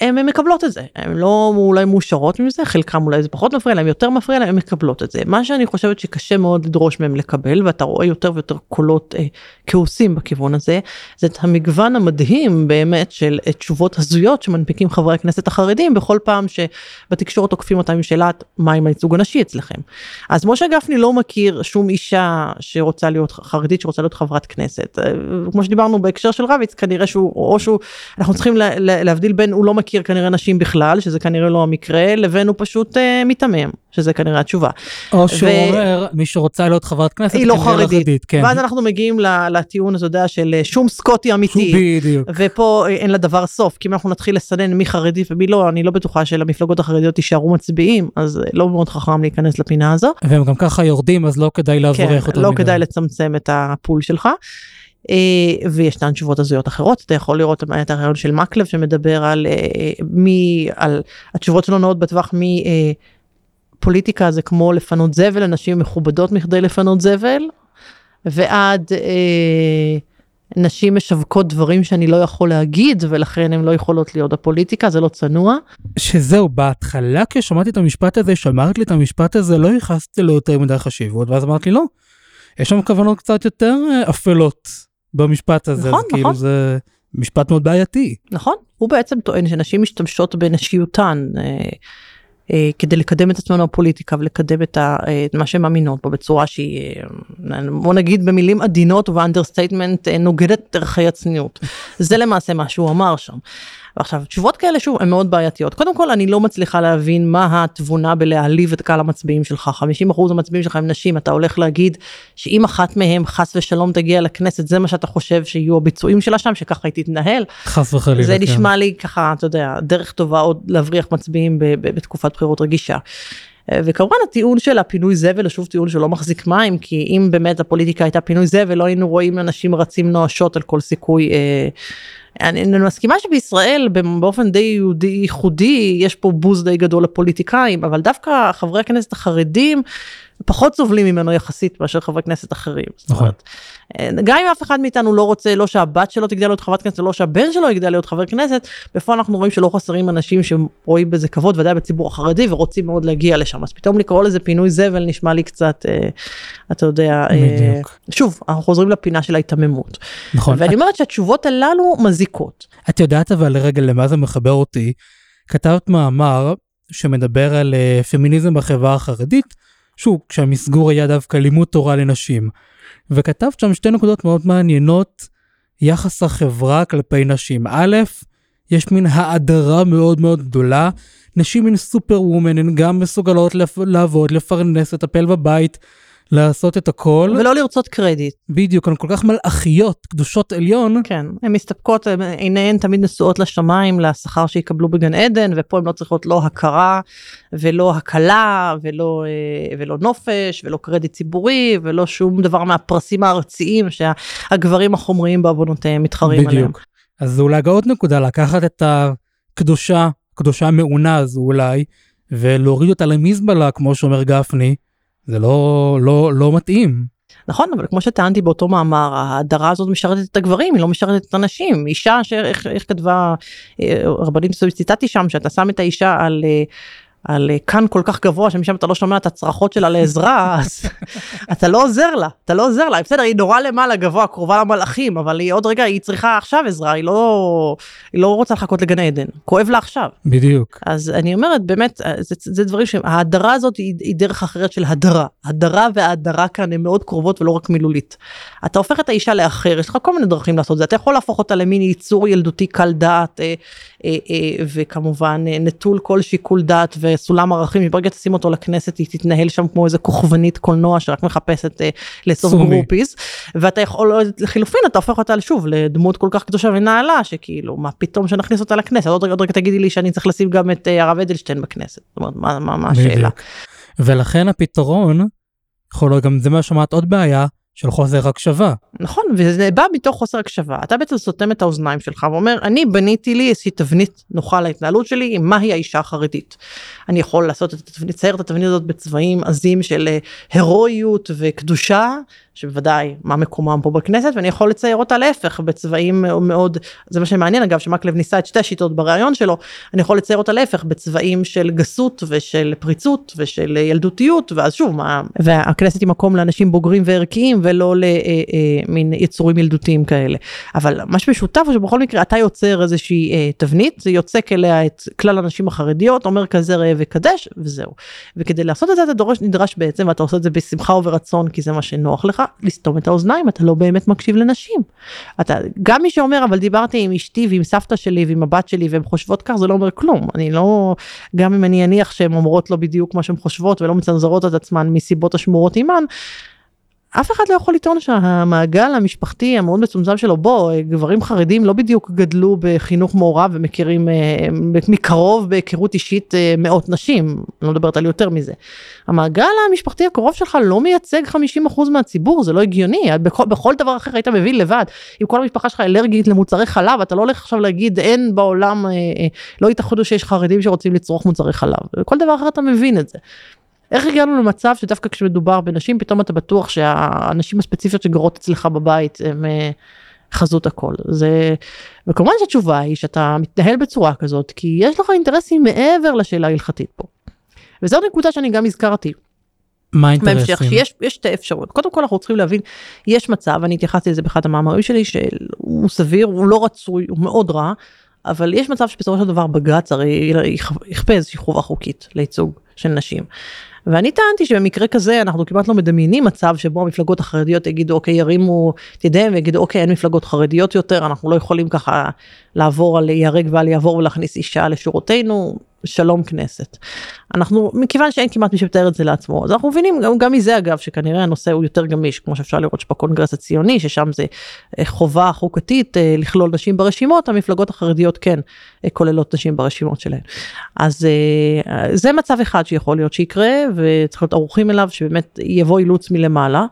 הן מקבלות את זה, הן לא אולי מאושרות מזה, חלקם אולי זה פחות מפריע להם, יותר מפריע להם, הן מקבלות את זה. מה שאני חושבת שקשה מאוד לדרוש מהם לקבל, ואתה רואה יותר ויותר קולות אה, כעוסים בכיוון הזה, זה את המגוון המדהים באמת של אה, תשובות הזויות שמנפיקים חברי הכנסת החרדים בכל פעם שבתקשורת תוקפים אותם עם שאלת מה עם הייצוג הנשי אצלכם. אז משה גפני לא מכיר שום אישה שרוצה להיות חרדית שרוצה להיות חברת כנסת. אה, כמו שדיברנו בהקשר של רביץ, כנראה שהוא, או שהוא, אנחנו צריכים לה, להבדיל בין, הוא לא מכיר כנראה נשים בכלל, שזה כנראה לא המקרה, לבין הוא פשוט אה, מיתמם, שזה כנראה התשובה. או שהוא ו... אומר, מי שרוצה להיות חברת כנסת, היא לא, חרדית. חרדית כן. ואז אנחנו מגיעים לטיעון, אתה יודע, של אה, שום סקוטי אמיתי. בדיוק. ופה אה, אין לדבר סוף, כי אם אנחנו נתחיל לסנן מי חרדי ומי לא, אני לא בטוחה שלמפלגות החרדיות יישארו מצביעים, אז אה, לא מאוד חכם להיכנס לפינה הזו. והם גם ככה יורדים, אז לא כדאי להבריח כן, אותם. לא כדאי לצמצם את הפול שלך. אה, וישנן תשובות הזויות אחרות אתה יכול לראות את הרעיון של מקלב שמדבר על אה, מי על התשובות שלו נעות בטווח מפוליטיקה זה כמו לפנות זבל אנשים מכובדות מכדי לפנות זבל ועד אה, נשים משווקות דברים שאני לא יכול להגיד ולכן הן לא יכולות להיות בפוליטיקה זה לא צנוע. שזהו בהתחלה כששמעתי את המשפט הזה שאמרת לי את המשפט הזה לא ייחסתי לו יותר מדי חשיבות ואז אמרתי לא. יש שם כוונות קצת יותר אפלות במשפט הזה, נכון, כאילו נכון. כאילו זה משפט מאוד בעייתי. נכון, הוא בעצם טוען שנשים משתמשות בנשיותן אה, אה, כדי לקדם את עצמנו בפוליטיקה ולקדם את, ה, אה, מה שהן מאמינות בו בצורה שהיא, אה, בוא נגיד במילים עדינות וב understatement אה, נוגדת ערכי הצניעות. זה למעשה מה שהוא אמר שם. ועכשיו תשובות כאלה שוב הן מאוד בעייתיות קודם כל אני לא מצליחה להבין מה התבונה בלהעליב את קהל המצביעים שלך 50% המצביעים שלך הם נשים אתה הולך להגיד שאם אחת מהם חס ושלום תגיע לכנסת זה מה שאתה חושב שיהיו הביצועים שלה שם שככה היא תתנהל. חס וחלילה. זה כן. נשמע לי ככה אתה יודע דרך טובה עוד להבריח מצביעים בתקופת בחירות רגישה. וכמובן הטיעון של הפינוי זבל הוא שוב טיעון שלא מחזיק מים כי אם באמת הפוליטיקה הייתה פינוי זבל לא היינו רואים אנשים רצים נואשות על כל סיכוי. אה, אני, אני מסכימה שבישראל באופן די יהודי ייחודי יש פה בוז די גדול לפוליטיקאים אבל דווקא חברי הכנסת החרדים פחות סובלים ממנו יחסית מאשר חברי כנסת אחרים. נכון. אה, גם אם אף אחד מאיתנו לא רוצה לא שהבת שלו תגדל להיות חברת כנסת ולא שהבן שלו יגדל להיות חבר כנסת בפועל אנחנו רואים שלא חסרים אנשים שרואים בזה כבוד ודאי בציבור החרדי ורוצים מאוד להגיע לשם אז פתאום לקרוא לזה פינוי זבל נשמע לי קצת אה, אתה יודע אה, שוב אנחנו חוזרים לפינה של ההיתממות. נכון. ואני אומרת שהתשובות הללו מזיקות. את יודעת אבל לרגע למה זה מחבר אותי כתבת מאמר שמדבר על uh, פמיניזם בחברה החרדית. שוב, כשהמסגור היה דווקא לימוד תורה לנשים. וכתבת שם שתי נקודות מאוד מעניינות, יחס החברה כלפי נשים. א', יש מין האדרה מאוד מאוד גדולה, נשים הן סופר וומן, הן גם מסוגלות. לעבוד, לפרנס, לטפל בבית, לעשות את הכל. ולא לרצות קרדיט. בדיוק, הן כל כך מלאכיות, קדושות עליון. כן, הן מסתפקות, עיניהן תמיד נשואות לשמיים, לשכר שיקבלו בגן עדן, ופה הן לא צריכות לא הכרה, ולא הקלה, ולא, אה, ולא נופש, ולא קרדיט ציבורי, ולא שום דבר מהפרסים הארציים שהגברים החומריים בעוונותיהם מתחרים בדיוק. עליהם. אז זה אולי עוד נקודה, לקחת את הקדושה, קדושה המעונה הזו אולי, ולהוריד אותה למזבלה, כמו שאומר גפני, זה לא, לא, לא מתאים. נכון, אבל כמו שטענתי באותו מאמר, ההדרה הזאת משרתת את הגברים, היא לא משרתת את הנשים. אישה, שאיך איך כתבה אה, רבנית מסוימת, ציטטתי שם, שאתה שם את האישה על... על אה, כאן כל כך גבוה שמשם אתה לא שומע את הצרחות שלה לעזרה אז אתה לא עוזר לה אתה לא עוזר לה. בסדר היא נורא למעלה גבוה קרובה למלאכים אבל היא עוד רגע היא צריכה עכשיו עזרה היא לא היא לא רוצה לחכות לגן עדן. כואב לה עכשיו. בדיוק. אז אני אומרת באמת אה, זה, זה דברים שההאדרה הזאת היא, היא דרך אחרת של הדרה. הדרה והאדרה כאן הן מאוד קרובות ולא רק מילולית. אתה הופך את האישה לאחר יש לך כל מיני דרכים לעשות זה. אתה יכול להפוך אותה למין יצור ילדותי קל דעת אה, אה, אה, וכמובן נטול כל שיקול דעת. ו... סולם ערכים, ברגע תשים אותו לכנסת היא תתנהל שם כמו איזה כוכבנית קולנוע שרק מחפשת אה, לאסוף groupies, ואתה יכול, לחילופין אתה הופך אותה שוב לדמות כל כך קדושה ונעלה שכאילו מה פתאום שנכניס אותה לכנסת, עוד רגע, עוד רגע תגידי לי שאני צריך לשים גם את אה, הרב אדלשטיין בכנסת, זאת אומרת מה, מה, מה השאלה. ולכן הפתרון, יכול להיות גם זה מה שמעת עוד בעיה, של חוסר הקשבה. נכון, וזה בא מתוך חוסר הקשבה. אתה בעצם סותם את האוזניים שלך ואומר, אני בניתי לי איזושהי תבנית נוחה להתנהלות שלי, מהי האישה החרדית. אני יכול לעשות את התבנית, לצייר את התבנית הזאת בצבעים עזים של אה, הירואיות וקדושה, שבוודאי מה מקומם פה בכנסת, ואני יכול לצייר אותה להפך בצבעים מאוד, זה מה שמעניין אגב, שמקלב ניסה את שתי השיטות בריאיון שלו, אני יכול לצייר אותה להפך בצבעים של גסות ושל פריצות ושל ילדותיות, ואז שוב, מה, והכנסת היא מקום לאנשים בוגרים וערכיים ולא למין אה, אה, יצורים ילדותיים כאלה. אבל מה שמשותף הוא שבכל מקרה אתה יוצר איזושהי אה, תבנית, זה יוצק אליה את כלל הנשים החרדיות, אומר כזה ראה וקדש, וזהו. וכדי לעשות את זה אתה דורש, נדרש בעצם, ואתה עושה את זה בשמחה וברצון, כי זה מה שנוח לך, לסתום את האוזניים, אתה לא באמת מקשיב לנשים. אתה, גם מי שאומר, אבל דיברתי עם אשתי ועם סבתא שלי ועם הבת שלי והן חושבות כך, זה לא אומר כלום. אני לא, גם אם אני אניח שהן אומרות לא בדיוק מה שהן חושבות ולא מצנזרות את עצמן מסיבות השמורות עימן, אף אחד לא יכול לטעון שהמעגל המשפחתי המאוד מצומצם שלו, בוא, גברים חרדים לא בדיוק גדלו בחינוך מעורב ומכירים אה, מקרוב בהיכרות אישית אה, מאות נשים, אני לא מדברת על יותר מזה. המעגל המשפחתי הקרוב שלך לא מייצג 50% מהציבור, זה לא הגיוני, בכל, בכל דבר אחר היית מבין לבד. אם כל המשפחה שלך אלרגית למוצרי חלב, אתה לא הולך עכשיו להגיד אין בעולם, אה, לא ייתכנו שיש חרדים שרוצים לצרוך מוצרי חלב, כל דבר אחר אתה מבין את זה. איך הגענו למצב שדווקא כשמדובר בנשים פתאום אתה בטוח שהנשים הספציפיות שגרות אצלך בבית הם אה, חזות הכל זה וכמובן שהתשובה היא שאתה מתנהל בצורה כזאת כי יש לך אינטרסים מעבר לשאלה ההלכתית פה. וזו נקודה שאני גם הזכרתי. מה האינטרסים? שיש יש שתי אפשרויות קודם כל אנחנו צריכים להבין יש מצב אני התייחסתי לזה באחד המאמרים שלי שהוא סביר הוא לא רצוי הוא מאוד רע אבל יש מצב שבסופו של דבר בג"ץ הרי יכפה איזושהי חובה חוקית לייצוג של נשים. ואני טענתי שבמקרה כזה אנחנו כמעט לא מדמיינים מצב שבו המפלגות החרדיות יגידו אוקיי ירימו את ידיהם ויגידו אוקיי אין מפלגות חרדיות יותר אנחנו לא יכולים ככה לעבור על ייהרג ועל יעבור ולהכניס אישה לשורותינו שלום כנסת. אנחנו מכיוון שאין כמעט מי שמתאר את זה לעצמו אז אנחנו מבינים גם, גם מזה אגב שכנראה הנושא הוא יותר גמיש כמו שאפשר לראות שבקונגרס הציוני ששם זה אה, חובה חוקתית אה, לכלול נשים ברשימות המפלגות החרדיות כן אה, כוללות נשים ברשימות שלהן. אז זה מצב אחד שיכול להיות שיקרה וצריך להיות ערוכים אליו שבאמת יבוא אילוץ מלמעלה.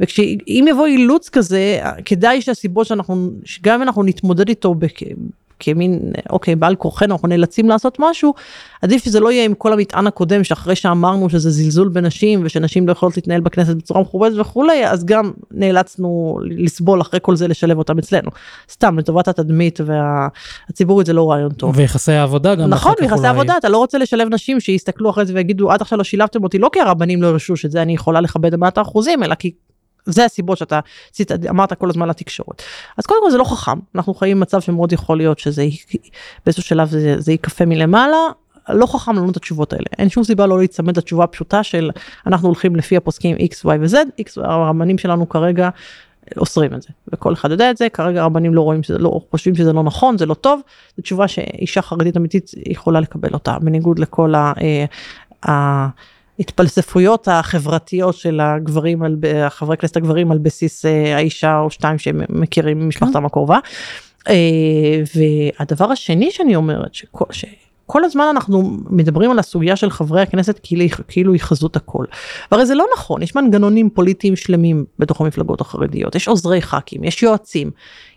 וכשאם יבוא אילוץ כזה כדאי שהסיבות שאנחנו שגם אם אנחנו נתמודד איתו כמין אוקיי בעל כורחנו אנחנו נאלצים לעשות משהו עדיף שזה לא יהיה עם כל המטען הקודם שאחרי שאמרנו שזה זלזול בנשים ושנשים לא יכולות להתנהל בכנסת בצורה מכובדת וכולי אז גם נאלצנו לסבול אחרי כל זה לשלב אותם אצלנו סתם לטובת התדמית והציבורית זה לא רעיון טוב. ויחסי העבודה גם נכון ויחסי עבודה אתה לא רוצה לשלב נשים שיסתכלו אחרי זה ויגידו עד עכשיו לא שילבתם אותי לא כי הרבנים לא הרשו שזה אני יכולה לכבד במאת האחוזים אלא כי זה הסיבות שאתה עשית, אמרת כל הזמן לתקשורת. אז קודם כל זה לא חכם, אנחנו חיים במצב שמאוד יכול להיות שזה באיזשהו שלב זה, זה ייכפה מלמעלה. לא חכם לנו את התשובות האלה אין שום סיבה לא להיצמד לתשובה הפשוטה של אנחנו הולכים לפי הפוסקים x y ו-z x הרבנים שלנו כרגע אוסרים את זה וכל אחד יודע את זה כרגע הרבנים לא רואים שזה לא חושבים שזה לא נכון זה לא טוב זו תשובה שאישה חרדית אמיתית יכולה לקבל אותה בניגוד לכל ה... אה, ה ההתפלספויות החברתיות של הגברים, על, חברי כנסת הגברים על בסיס אה, האישה או שתיים שהם מכירים ממשפחתם הקרובה. אה, והדבר השני שאני אומרת, שכל, כל הזמן אנחנו מדברים על הסוגיה של חברי הכנסת כאילו, כאילו היא חזות הכל. והרי זה לא נכון, יש מנגנונים פוליטיים שלמים בתוך המפלגות החרדיות, יש עוזרי ח"כים, יש יועצים,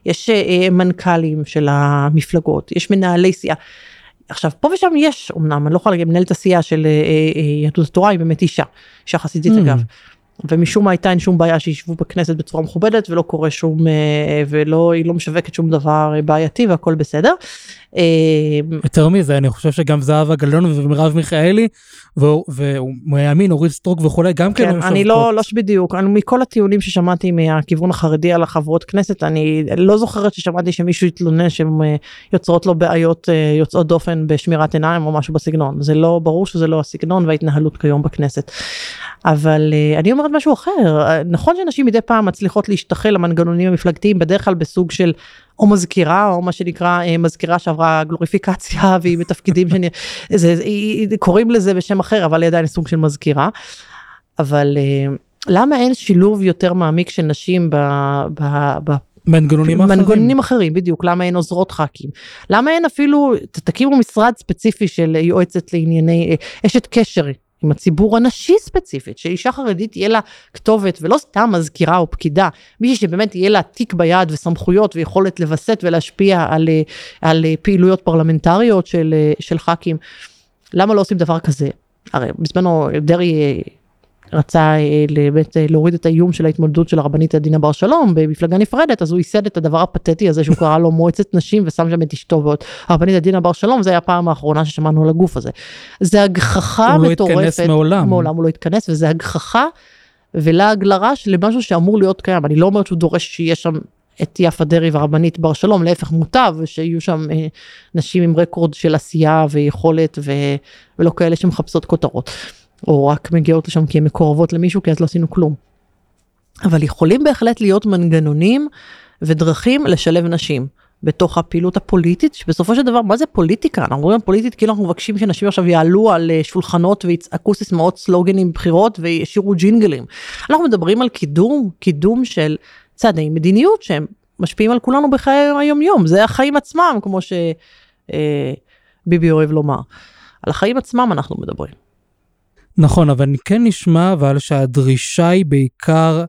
יש אה, מנכ"לים של המפלגות, יש מנהלי סיעה. עכשיו פה ושם יש אמנם אני לא יכולה להגיד מנהלת הסיעה של אה, אה, יהדות התורה היא באמת אישה, אישה חסידית mm. אגב. ומשום מה הייתה אין שום בעיה שישבו בכנסת בצורה מכובדת ולא קורה שום ולא היא לא משווקת שום דבר בעייתי והכל בסדר. יותר מזה אני חושב שגם זהבה גלאון ומרב מיכאלי ומימין אורית סטרוק וכולי גם כן, כן אני לא לא בדיוק אני מכל הטיעונים ששמעתי מהכיוון החרדי על החברות כנסת אני לא זוכרת ששמעתי שמישהו התלונן שהן יוצרות לו בעיות יוצאות דופן בשמירת עיניים או משהו בסגנון זה לא ברור שזה לא הסגנון וההתנהלות כיום בכנסת. אבל אני אומרת משהו אחר נכון שנשים מדי פעם מצליחות להשתחל למנגנונים המפלגתיים בדרך כלל בסוג של או מזכירה או מה שנקרא אה, מזכירה שעברה גלוריפיקציה והיא בתפקידים שאני זה, קוראים לזה בשם אחר אבל היא עדיין סוג של מזכירה. אבל אה, למה אין שילוב יותר מעמיק של נשים ב... ב, ב מנגנונים אחרים. מנגנונים אחרים, בדיוק, למה אין עוזרות ח"כים? למה אין אפילו, תקימו משרד ספציפי של יועצת לענייני, אה, אשת קשר עם הציבור הנשי ספציפית, שאישה חרדית תהיה לה כתובת ולא סתם מזכירה או פקידה, מישהי שבאמת יהיה לה תיק ביד וסמכויות ויכולת לווסת ולהשפיע על, על פעילויות פרלמנטריות של, של ח"כים. למה לא עושים דבר כזה? הרי בזמנו דרעי רצה אה, באמת אה, להוריד את האיום של ההתמודדות של הרבנית עדינה בר שלום במפלגה נפרדת אז הוא ייסד את הדבר הפתטי הזה שהוא קרא לו מועצת נשים ושם שם את אשתו ועוד הרבנית עדינה בר שלום זה היה הפעם האחרונה ששמענו על הגוף הזה. זה הגחכה מטורפת. הוא לא התכנס מעולם. מעולם הוא לא התכנס וזה הגחכה ולעג לרש למשהו שאמור להיות קיים אני לא אומרת שהוא דורש שיהיה שם את יפה דרעי והרבנית בר שלום להפך מוטב שיהיו שם אה, נשים עם רקורד של עשייה ויכולת ו... ולא כאלה שמחפשות כותרות. או רק מגיעות לשם כי הן מקורבות למישהו כי אז לא עשינו כלום. אבל יכולים בהחלט להיות מנגנונים ודרכים לשלב נשים בתוך הפעילות הפוליטית שבסופו של דבר מה זה פוליטיקה אנחנו על פוליטית כאילו אנחנו מבקשים שאנשים עכשיו יעלו על אה, שולחנות ויצעקו סיסמאות סלוגנים בחירות וישירו ג'ינגלים. אנחנו מדברים על קידום קידום של צעדי מדיניות שהם משפיעים על כולנו בחיי היום יום זה החיים עצמם כמו שביבי אה, אוהב לומר. על החיים עצמם אנחנו מדברים. נכון, אבל אני כן נשמע אבל שהדרישה היא בעיקר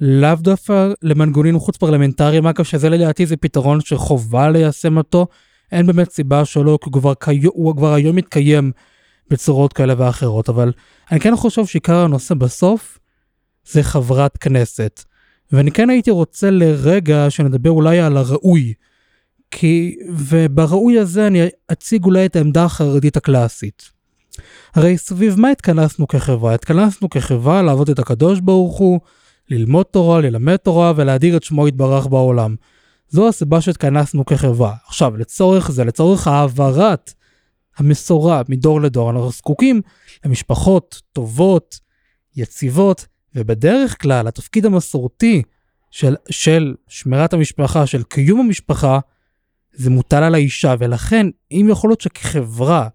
לאו דווקא למנגונים חוץ פרלמנטריים, אגב שזה לדעתי זה פתרון שחובה ליישם אותו, אין באמת סיבה שלא, כי הוא כבר, כבר היום מתקיים בצורות כאלה ואחרות, אבל אני כן חושב שעיקר הנושא בסוף זה חברת כנסת. ואני כן הייתי רוצה לרגע שנדבר אולי על הראוי. כי, ובראוי הזה אני אציג אולי את העמדה החרדית הקלאסית. הרי סביב מה התכנסנו כחברה? התכנסנו כחברה לעבוד את הקדוש ברוך הוא, ללמוד תורה, ללמד תורה ולהדיר את שמו יתברך בעולם. זו הסיבה שהתכנסנו כחברה. עכשיו, לצורך זה, לצורך העברת המסורה מדור לדור, אנחנו זקוקים למשפחות טובות, יציבות, ובדרך כלל התפקיד המסורתי של, של שמירת המשפחה, של קיום המשפחה, זה מוטל על האישה, ולכן אם יכול להיות שכחברה,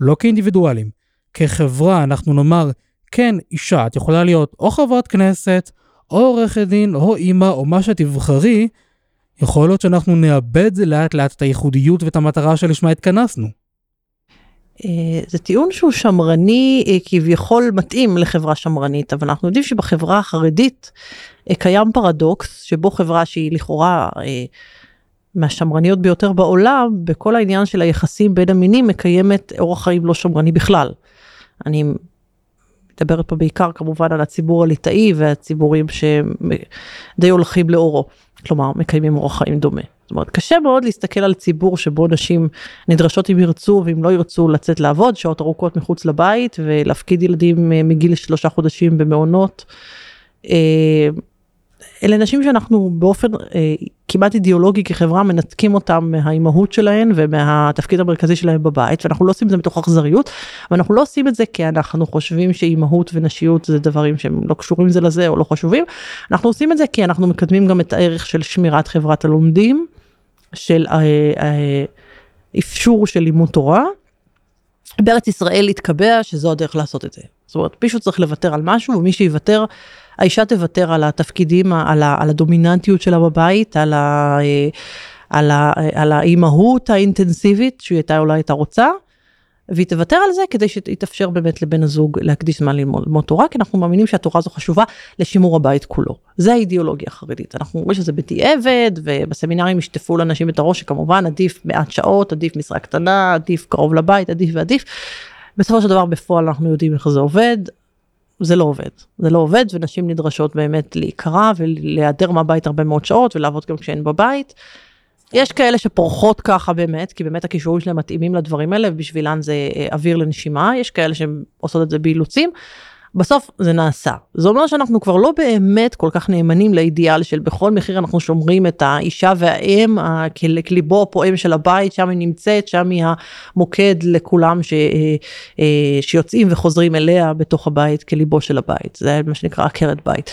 לא כאינדיבידואלים, כחברה אנחנו נאמר, כן, אישה, את יכולה להיות או חברת כנסת, או עורכת דין, או אימא, או מה שתבחרי, יכול להיות שאנחנו נאבד לאט לאט את הייחודיות ואת המטרה שלשמה התכנסנו. אה, זה טיעון שהוא שמרני אה, כביכול מתאים לחברה שמרנית אבל אנחנו יודעים שבחברה החרדית אה, קיים פרדוקס שבו חברה שהיא לכאורה מהשמרניות ביותר בעולם בכל העניין של היחסים בין המינים מקיימת אורח חיים לא שמרני בכלל. אני מדברת פה בעיקר כמובן על הציבור הליטאי והציבורים שדי הולכים לאורו, כלומר מקיימים אורח חיים דומה. זאת אומרת קשה מאוד להסתכל על ציבור שבו נשים נדרשות אם ירצו ואם לא ירצו לצאת לעבוד שעות ארוכות מחוץ לבית ולהפקיד ילדים אה, מגיל שלושה חודשים במעונות. אלה נשים שאנחנו באופן אה, כמעט אידיאולוגי כחברה מנתקים אותם מהאימהות שלהן ומהתפקיד המרכזי שלהן בבית ואנחנו לא עושים את זה מתוך אכזריות ואנחנו לא עושים את זה כי אנחנו חושבים שאימהות ונשיות זה דברים שהם לא קשורים זה לזה או לא חשובים אנחנו עושים את זה כי אנחנו מקדמים גם את הערך של שמירת חברת הלומדים של אה, אה, אפשור של לימוד תורה. בארץ ישראל התקבע שזו הדרך לעשות את זה זאת אומרת, מישהו צריך לוותר על משהו, ומי שיוותר, האישה תוותר על התפקידים, על, ה, על הדומיננטיות שלה בבית, על, ה, אה, על, ה, על האימהות האינטנסיבית שהיא הייתה אולי הייתה רוצה, והיא תוותר על זה כדי שיתאפשר באמת לבן הזוג להקדיש זמן ללמוד תורה, כי אנחנו מאמינים שהתורה הזו חשובה לשימור הבית כולו. זה האידיאולוגיה החרדית. אנחנו רואים שזה בדיעבד, ובסמינרים ישטפו לאנשים את הראש שכמובן עדיף מעט שעות, עדיף משרה קטנה, עדיף קרוב לבית, עדיף ועדיף. בסופו של דבר בפועל אנחנו יודעים איך זה עובד. זה לא עובד, זה לא עובד ונשים נדרשות באמת להיקרא ולהיעדר מהבית הרבה מאוד שעות ולעבוד גם כשהן בבית. יש כאלה שפורחות ככה באמת, כי באמת הכישורים שלהם מתאימים לדברים האלה, ובשבילן זה אה, אוויר לנשימה, יש כאלה שהן עושות את זה באילוצים. בסוף זה נעשה. זה אומר שאנחנו כבר לא באמת כל כך נאמנים לאידיאל של בכל מחיר אנחנו שומרים את האישה והאם כליבו הפועם של הבית, שם היא נמצאת, שם היא המוקד לכולם ש, אה, אה, שיוצאים וחוזרים אליה בתוך הבית כליבו של הבית. זה מה שנקרא עקרת בית.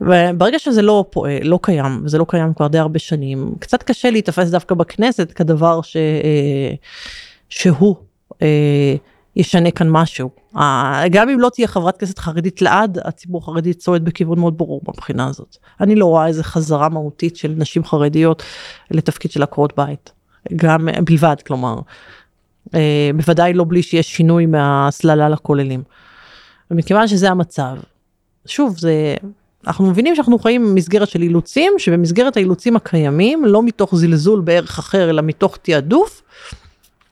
וברגע שזה לא פועל, לא קיים, וזה לא קיים כבר די הרבה שנים, קצת קשה להיתפס דווקא בכנסת כדבר ש, אה, שהוא ישנה כאן משהו. גם אם לא תהיה חברת כנסת חרדית לעד, הציבור החרדי צועד בכיוון מאוד ברור מבחינה הזאת. אני לא רואה איזה חזרה מהותית של נשים חרדיות לתפקיד של עקרות בית. גם בלבד, כלומר. אה, בוודאי לא בלי שיש שינוי מהסללה לכוללים. ומכיוון שזה המצב, שוב, זה אנחנו מבינים שאנחנו חיים במסגרת של אילוצים, שבמסגרת האילוצים הקיימים, לא מתוך זלזול בערך אחר, אלא מתוך תעדוף,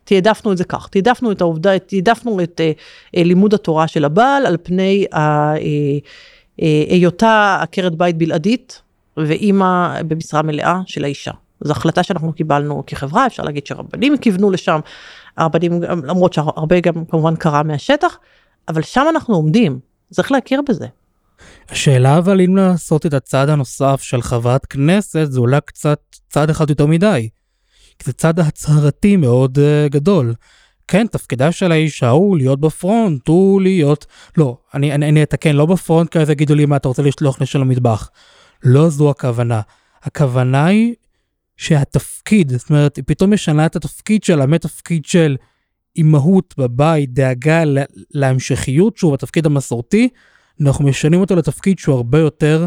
תעדפנו את זה כך, תעדפנו את העובדה, תעדפנו את uh, לימוד התורה של הבעל על פני אה, היותה עקרת בית בלעדית ואימא במשרה מלאה של האישה. זו החלטה שאנחנו קיבלנו כחברה, אפשר להגיד שרבנים כיוונו לשם, הרבנים, למרות שהרבה גם כמובן קרה מהשטח, אבל שם אנחנו עומדים, צריך להכיר בזה. השאלה אבל אם לעשות את הצעד הנוסף של חברת כנסת זה אולי קצת צעד אחד יותר מדי. כי זה צעד הצהרתי מאוד uh, גדול. כן, תפקידה של האישה הוא להיות בפרונט, הוא להיות... לא, אני, אני, אני אתקן, לא בפרונט, כי אז יגידו לי מה אתה רוצה לשלוח נשל למטבח. לא זו הכוונה. הכוונה היא שהתפקיד, זאת אומרת, היא פתאום משנה את התפקיד שלה מתפקיד של אימהות בבית, דאגה להמשכיות, שוב, התפקיד המסורתי, אנחנו משנים אותו לתפקיד שהוא הרבה יותר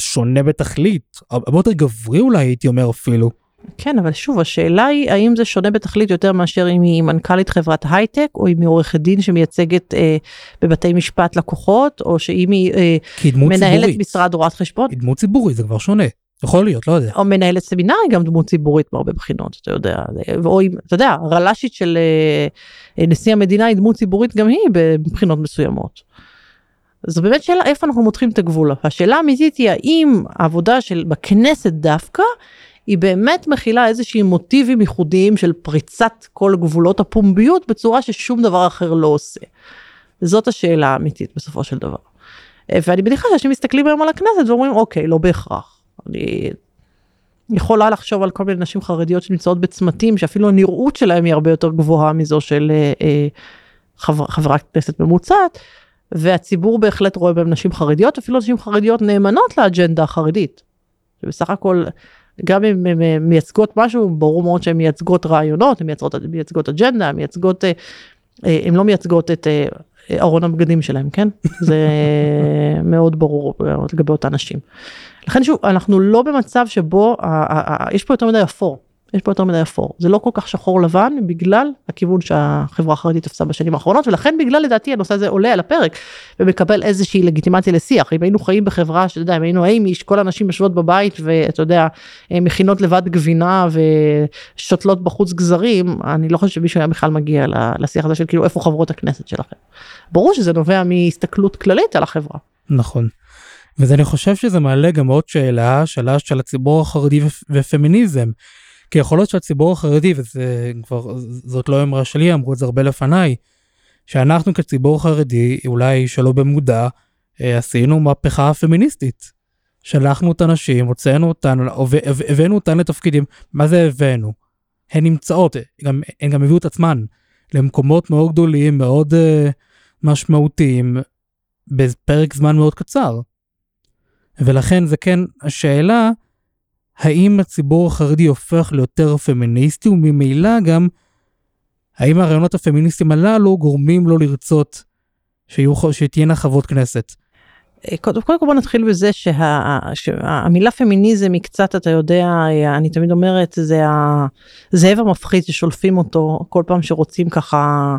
שונה בתכלית, הרבה יותר גברי אולי הייתי אומר אפילו. כן, אבל שוב, השאלה היא האם זה שונה בתכלית יותר מאשר אם היא מנכ"לית חברת הייטק, או אם היא עורכת דין שמייצגת אה, בבתי משפט לקוחות, או שאם היא אה, מנהלת ציבורית. משרד רואת חשבון. היא דמות ציבורית, זה כבר שונה. יכול להיות, לא יודע. או מנהלת סמינר היא גם דמות ציבורית בהרבה בחינות, אתה יודע. או אם, אתה יודע, רל"שית של אה, נשיא המדינה היא דמות ציבורית גם היא בבחינות מסוימות. זו באמת שאלה איפה אנחנו מותחים את הגבול. השאלה האמיתית היא האם העבודה של בכנסת דווקא היא באמת מכילה איזושהי מוטיבים ייחודיים של פריצת כל גבולות הפומביות בצורה ששום דבר אחר לא עושה. זאת השאלה האמיתית בסופו של דבר. ואני מניחה שאנשים מסתכלים היום על הכנסת ואומרים אוקיי לא בהכרח. אני יכולה לחשוב על כל מיני נשים חרדיות שנמצאות בצמתים שאפילו הנראות שלהם היא הרבה יותר גבוהה מזו של אה, אה, חבר, חברת כנסת ממוצעת. והציבור בהחלט רואה בהם נשים חרדיות, אפילו נשים חרדיות נאמנות לאג'נדה החרדית. שבסך הכל, גם אם הן מייצגות משהו, ברור מאוד שהן מייצגות רעיונות, הן מייצגות, מייצגות אג'נדה, הן מייצגות, אה, אה, הן לא מייצגות את אה, ארון הבגדים שלהם, כן? זה מאוד ברור לגבי אותן נשים. לכן שוב, אנחנו לא במצב שבו, יש פה יותר מדי אפור. יש פה יותר מדי אפור. זה לא כל כך שחור לבן בגלל הכיוון שהחברה החרדית תפסה בשנים האחרונות, ולכן בגלל לדעתי הנושא הזה עולה על הפרק ומקבל איזושהי לגיטימציה לשיח. אם היינו חיים בחברה שאתה יודע, אם היינו האמיש, כל הנשים יושבות בבית ואתה יודע, מכינות לבד גבינה ושותלות בחוץ גזרים, אני לא חושב שמישהו היה בכלל מגיע לשיח הזה של כאילו איפה חברות הכנסת שלכם. ברור שזה נובע מהסתכלות כללית על החברה. נכון. וזה אני חושב שזה מעלה גם עוד שאלה, שאלה של הציבור החרדי ופמיניזם. כי יכול להיות שהציבור החרדי, וזה כבר, זאת לא אמרה שלי, אמרו את זה הרבה לפניי, שאנחנו כציבור חרדי, אולי שלא במודע, אה, עשינו מהפכה פמיניסטית. שלחנו את הנשים, הוצאנו אותן, הבאנו אותן לתפקידים, מה זה הבאנו? הן נמצאות, גם, הן גם הביאו את עצמן למקומות מאוד גדולים, מאוד uh, משמעותיים, בפרק זמן מאוד קצר. ולכן זה כן השאלה, האם הציבור החרדי הופך ליותר פמיניסטי, וממילא גם, האם הרעיונות הפמיניסטיים הללו גורמים לו לרצות שיהיו, שתהיינה חברות כנסת? קודם כל בוא נתחיל בזה שה, שהמילה פמיניזם היא קצת אתה יודע אני תמיד אומרת זה הזאב המפחיד ששולפים אותו כל פעם שרוצים ככה.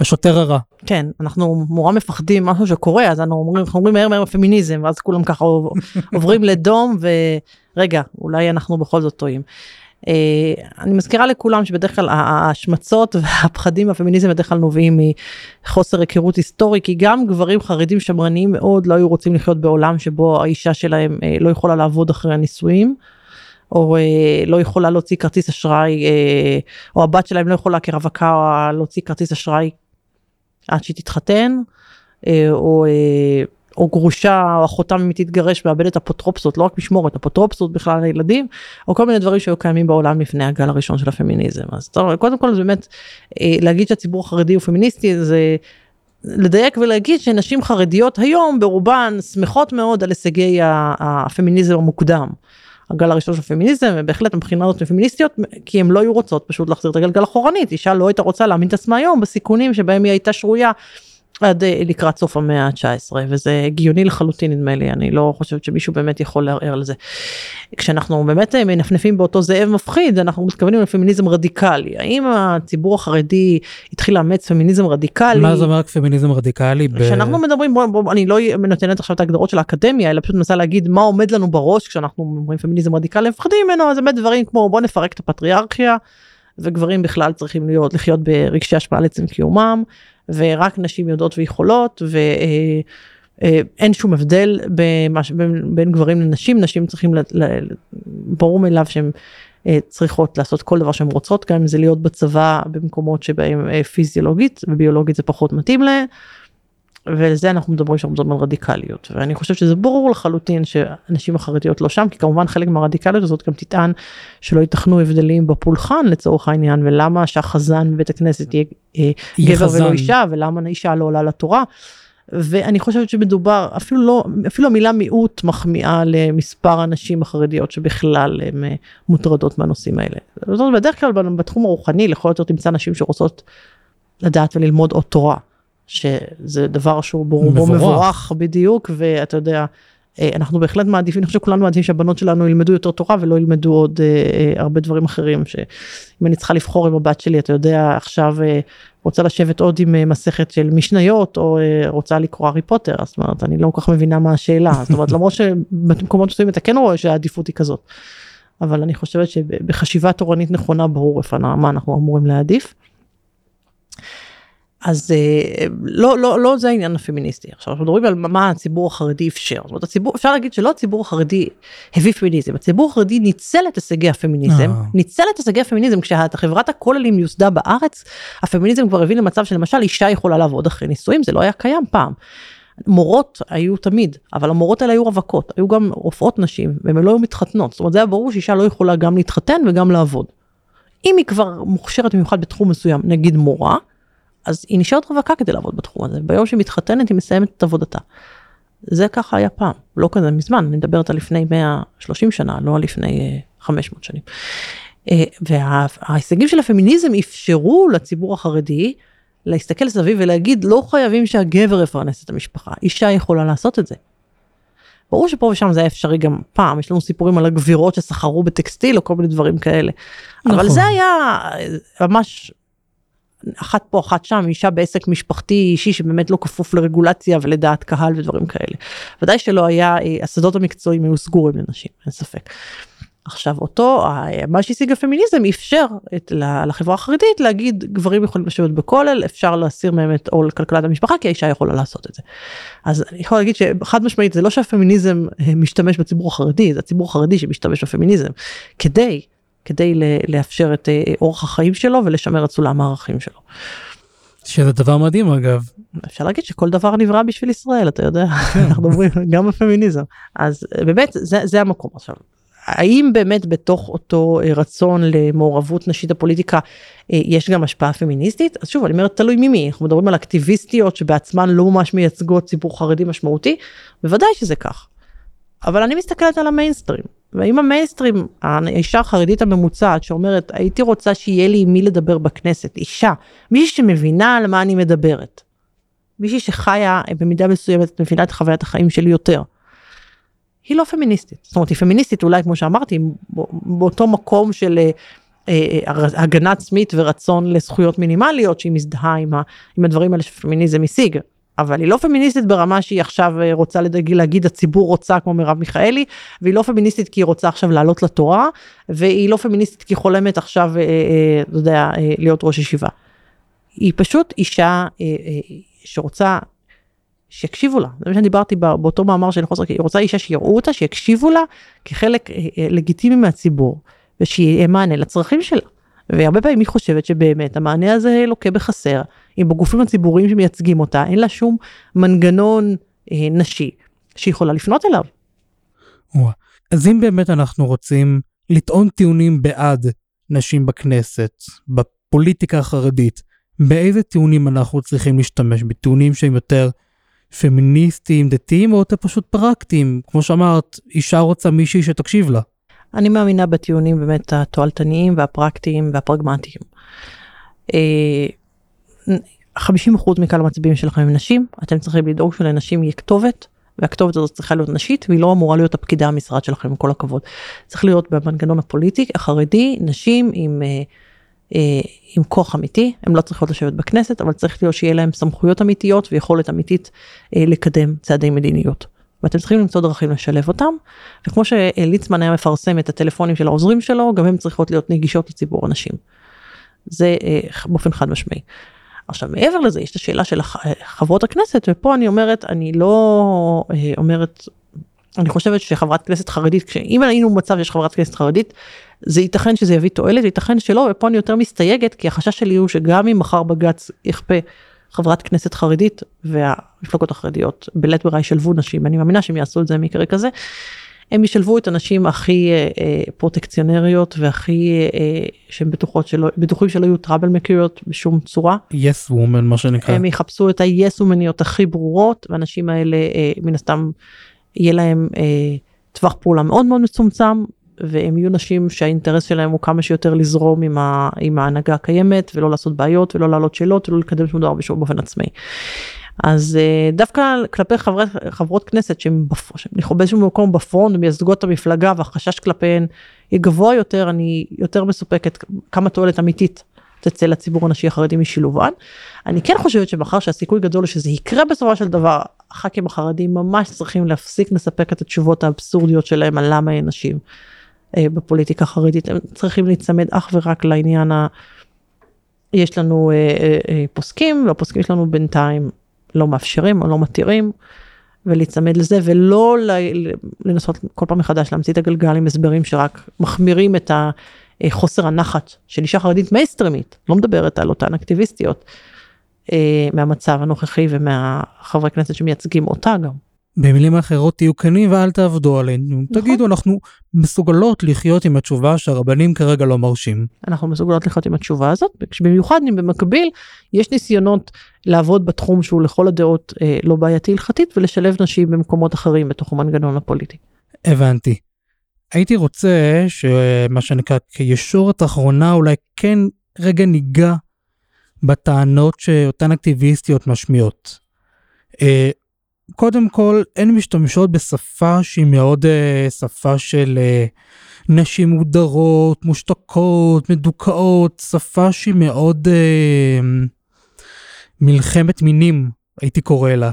השוטר הרע. כן אנחנו נורא מפחדים משהו שקורה אז אנחנו אומרים אנחנו אומרים מהר מהר פמיניזם ואז כולם ככה עוברים לדום ורגע אולי אנחנו בכל זאת טועים. אה, אני מזכירה לכולם שבדרך כלל ההשמצות והפחדים בפמיניזם בדרך כלל נובעים מחוסר היכרות היסטורי כי גם גברים חרדים שמרניים מאוד לא היו רוצים לחיות בעולם שבו האישה שלהם אה, לא יכולה לעבוד אחרי הנישואים. או אה, לא יכולה להוציא כרטיס אשראי או הבת שלהם לא יכולה כרווקה להוציא כרטיס אשראי עד שהיא תתחתן או או גרושה או אחותם אם היא תתגרש מאבדת אפוטרופסות לא רק משמורת אפוטרופסות בכלל לילדים או כל מיני דברים שהיו קיימים בעולם לפני הגל הראשון של הפמיניזם אז טוב, קודם כל זה באמת אה, להגיד שהציבור החרדי הוא פמיניסטי זה לדייק ולהגיד שנשים חרדיות היום ברובן שמחות מאוד על הישגי הפמיניזם המוקדם. הגל הראשון של הפמיניזם ובהחלט מבחינה הזאת פמיניסטיות כי הן לא היו רוצות פשוט להחזיר את הגלגל אחורנית. אישה לא הייתה רוצה להאמין את עצמה היום בסיכונים שבהם היא הייתה שרויה עד אה, לקראת סוף המאה ה-19 וזה הגיוני לחלוטין נדמה לי אני לא חושבת שמישהו באמת יכול לערער על זה. כשאנחנו באמת אה, מנפנפים באותו זאב מפחיד אנחנו מתכוונים לפמיניזם רדיקלי האם הציבור החרדי התחיל לאמץ פמיניזם רדיקלי. מה זה אומר פמיניזם רדיקלי? כשאנחנו. מדברים בוא, בוא, אני לא נותנת עכשיו את ההגדרות של האקדמיה אלא פשוט מנסה להגיד מה עומד לנו בראש כשאנחנו אומרים פמיניזם רדיקלי מפחדים ממנו אז באמת דברים כמו בוא נפרק את הפטריארכיה. וגברים בכלל צריכים להיות לחיות ברגשי השפעה לעצם קיומם ורק נשים יודעות ויכולות ואין אה, שום הבדל במש, בין, בין גברים לנשים נשים צריכים ל, ל, ברור מאליו שהם אה, צריכות לעשות כל דבר שהן רוצות גם אם זה להיות בצבא במקומות שבהם אה, פיזיולוגית וביולוגית זה פחות מתאים להם. ולזה אנחנו מדברים שאנחנו מדברים על רדיקליות ואני חושב שזה ברור לחלוטין שהנשים החרדיות לא שם כי כמובן חלק מהרדיקליות הזאת גם תטען שלא ייתכנו הבדלים בפולחן לצורך העניין ולמה שהחזן בבית הכנסת יהיה, אה, יהיה גבר חזן. ולא אישה ולמה אישה לא עולה לתורה. ואני חושבת שמדובר אפילו לא אפילו המילה מיעוט מחמיאה למספר הנשים החרדיות שבכלל הן אה, מוטרדות מהנושאים האלה. זאת אומרת, בדרך כלל בתחום הרוחני לכל יותר תמצא נשים שרוצות לדעת וללמוד עוד תורה. שזה דבר שהוא ברובו מבורך. מבורך בדיוק ואתה יודע אה, אנחנו בהחלט מעדיפים אני חושב שכולנו מעדיפים שהבנות שלנו ילמדו יותר תורה ולא ילמדו עוד אה, אה, הרבה דברים אחרים שאם אני צריכה לבחור עם הבת שלי אתה יודע עכשיו אה, רוצה לשבת עוד עם אה, מסכת של משניות או אה, רוצה לקרוא הארי פוטר זאת אומרת אני לא כל כך מבינה מה השאלה זאת אומרת למרות שבמקומות מסוימים אתה כן רואה שהעדיפות היא כזאת. אבל אני חושבת שבחשיבה תורנית נכונה ברור איפה מה אנחנו אמורים להעדיף. אז אה, לא לא לא זה העניין הפמיניסטי עכשיו אנחנו מדברים על מה הציבור החרדי אפשר זאת אומרת הציבור אפשר להגיד שלא הציבור החרדי הביא פמיניזם הציבור החרדי ניצל את הישגי הפמיניזם אה. ניצל את הישגי הפמיניזם כשחברת הכוללים יוסדה בארץ הפמיניזם כבר הביא למצב שלמשל אישה יכולה לעבוד אחרי נישואים זה לא היה קיים פעם. מורות היו תמיד אבל המורות האלה היו רווקות היו גם רופאות נשים והן לא היו מתחתנות זאת אומרת זה היה ברור שאישה לא יכולה גם להתחתן וגם לעבוד. אם היא כבר מוכשרת במיוחד בתחום מסוים נגיד מורה אז היא נשארת רווקה כדי לעבוד בתחום הזה, ביום שהיא מתחתנת היא מסיימת את עבודתה. זה ככה היה פעם, לא כזה מזמן, אני מדברת על לפני 130 שנה, לא על לפני 500 אה, שנים. אה, וההישגים של הפמיניזם אפשרו לציבור החרדי להסתכל סביב ולהגיד לא חייבים שהגבר יפרנס את המשפחה, אישה יכולה לעשות את זה. ברור שפה ושם זה היה אפשרי גם פעם, יש לנו סיפורים על הגבירות שסחרו בטקסטיל או כל מיני דברים כאלה. נכון. אבל זה היה אה, ממש אחת פה אחת שם אישה בעסק משפחתי אישי שבאמת לא כפוף לרגולציה ולדעת קהל ודברים כאלה. ודאי שלא היה אה, השדות המקצועיים היו סגורים לנשים אין ספק. עכשיו אותו מה שהשיג הפמיניזם אפשר את, לחברה החרדית להגיד גברים יכולים לשבת בכולל אפשר להסיר מהם את עול כלכלת המשפחה כי האישה יכולה לעשות את זה. אז אני יכול להגיד שחד משמעית זה לא שהפמיניזם אה, משתמש בציבור החרדי זה הציבור החרדי שמשתמש בפמיניזם כדי כדי לאפשר את אה, אורח החיים שלו ולשמר את סולם הערכים שלו. שזה דבר מדהים אגב. אפשר להגיד שכל דבר נברא בשביל ישראל אתה יודע כן. אנחנו אומרים גם בפמיניזם אז אה, באמת זה, זה המקום עכשיו. האם באמת בתוך אותו אה, רצון למעורבות נשית הפוליטיקה יש גם השפעה פמיניסטית? אז שוב אני אומרת תלוי ממי אנחנו מדברים על אקטיביסטיות שבעצמן לא ממש מייצגות ציבור חרדי משמעותי בוודאי שזה כך. אבל אני מסתכלת על המיינסטרים ואם המיינסטרים, האישה החרדית הממוצעת שאומרת הייתי רוצה שיהיה לי עם מי לדבר בכנסת, אישה, מישהי שמבינה על מה אני מדברת. מישהי שחיה במידה מסוימת, מבינה את חוויית החיים שלי יותר. היא לא פמיניסטית. זאת אומרת, היא פמיניסטית אולי, כמו שאמרתי, באותו מקום של אה, אה, הגנה עצמית ורצון לזכויות מינימליות, שהיא מזדהה עם, ה, עם הדברים האלה שפמיניזם השיג. אבל היא לא פמיניסטית ברמה שהיא עכשיו אה, רוצה להגיד, להגיד הציבור רוצה כמו מרב מיכאלי, והיא לא פמיניסטית כי היא רוצה עכשיו לעלות לתורה, והיא לא פמיניסטית כי חולמת עכשיו, אה, אה, אתה יודע, אה, להיות ראש ישיבה. היא פשוט אישה אה, אה, שרוצה שיקשיבו לה, זה מה שדיברתי באותו מאמר של חוסר, היא רוצה אישה שיראו אותה, שיקשיבו לה כחלק אה, אה, לגיטימי מהציבור, ושיהיה מענה לצרכים שלה. והרבה פעמים היא חושבת שבאמת המענה הזה לוקה בחסר, אם בגופים הציבוריים שמייצגים אותה, אין לה שום מנגנון אה, נשי שיכולה לפנות אליו. אז אם באמת אנחנו רוצים לטעון טיעונים בעד נשים בכנסת, בפוליטיקה החרדית, באיזה טיעונים אנחנו צריכים להשתמש? בטיעונים שהם יותר פמיניסטיים, דתיים, או יותר פשוט פרקטיים? כמו שאמרת, אישה רוצה מישהי שתקשיב לה. אני מאמינה בטיעונים באמת התועלתניים והפרקטיים והפרגמטיים. 50% אה, מכלל המצביעים שלכם הם נשים, אתם צריכים לדאוג שלנשים יהיה כתובת, והכתובת הזאת צריכה להיות נשית, והיא לא אמורה להיות הפקידה המשרד שלכם, עם כל הכבוד. צריך להיות במנגנון הפוליטי, החרדי, נשים עם, אה, אה, עם כוח אמיתי, הן לא צריכות לשבת בכנסת, אבל צריך להיות שיהיה להם סמכויות אמיתיות ויכולת אמיתית לקדם צעדי מדיניות. ואתם צריכים למצוא דרכים לשלב אותם, וכמו שליצמן היה מפרסם את הטלפונים של העוזרים שלו, גם הם צריכות להיות נגישות לציבור הנשים. זה אה, באופן חד משמעי. עכשיו מעבר לזה יש את השאלה של חברות הכנסת ופה אני אומרת אני לא אה, אומרת אני חושבת שחברת כנסת חרדית אם היינו במצב שיש חברת כנסת חרדית זה ייתכן שזה יביא תועלת ייתכן שלא ופה אני יותר מסתייגת כי החשש שלי הוא שגם אם מחר בג"ץ יכפה חברת כנסת חרדית והמפלגות החרדיות בלית ברירה ישלבו נשים, אני מאמינה שהם יעשו את זה מקרה כזה. הם ישלבו את הנשים הכי אה, אה, פרוטקציונריות והכי אה, שהם בטוחות שלא, בטוחים שלא יהיו טראבל מקריות בשום צורה. yes woman מה שנקרא. הם יחפשו את ה-yes womanיות הכי ברורות והנשים האלה אה, מן הסתם יהיה להם אה, טווח פעולה מאוד מאוד מצומצם והם יהיו נשים שהאינטרס שלהם הוא כמה שיותר לזרום עם, ה, עם ההנהגה הקיימת ולא לעשות בעיות ולא להעלות שאלות ולא לקדם שום דבר בשום באופן עצמאי. אז אה, דווקא כלפי חברי, חברות כנסת שהן באיזשהו מקום בפרונט מייצגות המפלגה והחשש כלפיהן היא גבוה יותר אני יותר מסופקת כמה תועלת אמיתית תצא לציבור הנשי החרדי משילובן. אני כן חושבת שמאחר שהסיכוי גדול שזה יקרה בסופו של דבר הח"כים החרדים ממש צריכים להפסיק לספק את התשובות האבסורדיות שלהם על למה אין נשים. אה, בפוליטיקה החרדית, הם צריכים להיצמד אך ורק לעניין ה... יש לנו אה, אה, אה, פוסקים, והפוסקים שלנו בינתיים לא מאפשרים או לא מתירים, ולהיצמד לזה, ולא לנסות כל פעם מחדש להמציא את הגלגל עם הסברים שרק מחמירים את החוסר הנחת של אישה חרדית מייסטרמית, לא מדברת על אותן אקטיביסטיות, אה, מהמצב הנוכחי ומהחברי כנסת שמייצגים אותה גם. במילים אחרות תהיו כנים ואל תעבדו עלינו. נכון. תגידו, אנחנו מסוגלות לחיות עם התשובה שהרבנים כרגע לא מרשים. אנחנו מסוגלות לחיות עם התשובה הזאת, במיוחד אם במקביל יש ניסיונות לעבוד בתחום שהוא לכל הדעות אה, לא בעייתי הלכתית ולשלב נשים במקומות אחרים בתוך המנגנון הפוליטי. הבנתי. הייתי רוצה שמה שנקרא כישורת אחרונה אולי כן רגע ניגע בטענות שאותן אקטיביסטיות משמיעות. אה, קודם כל, הן משתמשות בשפה שהיא מאוד uh, שפה של uh, נשים מודרות, מושתקות, מדוכאות, שפה שהיא מאוד uh, מלחמת מינים, הייתי קורא לה.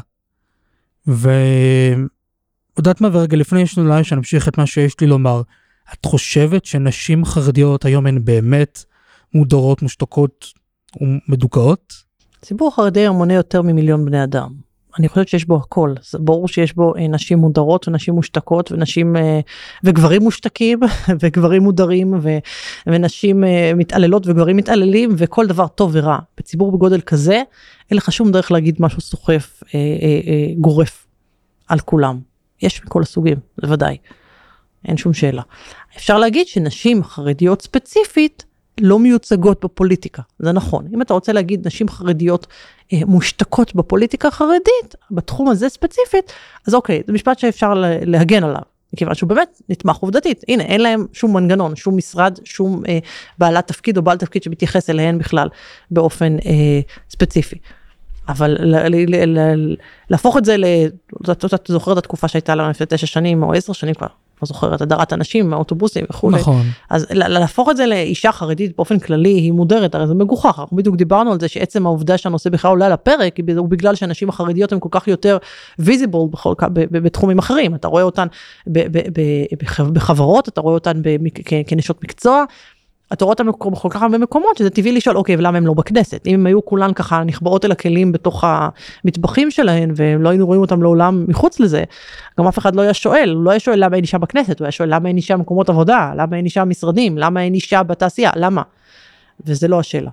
ויודעת מה, ורגע לפני שאולי שנמשיך את מה שיש לי לומר, את חושבת שנשים חרדיות היום הן באמת מודרות, מושתקות ומדוכאות? ציבור חרדי מונה יותר ממיליון בני אדם. אני חושבת שיש בו הכל. זה ברור שיש בו אה, נשים מודרות ונשים מושתקות ונשים אה, וגברים מושתקים וגברים מודרים ו, ונשים אה, מתעללות וגברים מתעללים וכל דבר טוב ורע. בציבור בגודל כזה אין לך שום דרך להגיד משהו סוחף אה, אה, אה, גורף על כולם. יש מכל הסוגים בוודאי אין שום שאלה. אפשר להגיד שנשים חרדיות ספציפית לא מיוצגות בפוליטיקה, זה נכון. אם אתה רוצה להגיד נשים חרדיות אה, מושתקות בפוליטיקה החרדית, בתחום הזה ספציפית, אז אוקיי, זה משפט שאפשר להגן עליו. מכיוון שהוא באמת נתמך עובדתית, הנה אין להם שום מנגנון, שום משרד, שום אה, בעלת תפקיד או בעל תפקיד שמתייחס אליהן בכלל באופן אה, ספציפי. אבל להפוך את זה ל... אתה זוכר את התקופה שהייתה לנו לפני תשע שנים או עשר שנים כבר, לא זוכרת, הדרת הנשים מהאוטובוסים וכולי. נכון. אז להפוך את זה לאישה חרדית באופן כללי היא מודרת, הרי זה מגוחך, אנחנו בדיוק דיברנו על זה שעצם העובדה שהנושא בכלל עולה על הפרק הוא בגלל שהנשים החרדיות הן כל כך יותר visible בכל, ב- ב- בתחומים אחרים, אתה רואה אותן ב- ב- ב- בח- בחברות, אתה רואה אותן כנשות מקצוע. אתה רואה אותם בכל כך הרבה מקומות שזה טבעי לשאול אוקיי ולמה הם לא בכנסת? אם הם היו כולן ככה נחבאות אל הכלים בתוך המטבחים שלהן ולא היינו רואים אותם לעולם מחוץ לזה גם אף אחד לא היה שואל. לא היה שואל למה אין אישה בכנסת? הוא היה שואל למה אין אישה במקומות עבודה? למה אין אישה במשרדים? למה אין אישה בתעשייה? למה. וזה לא השאלה.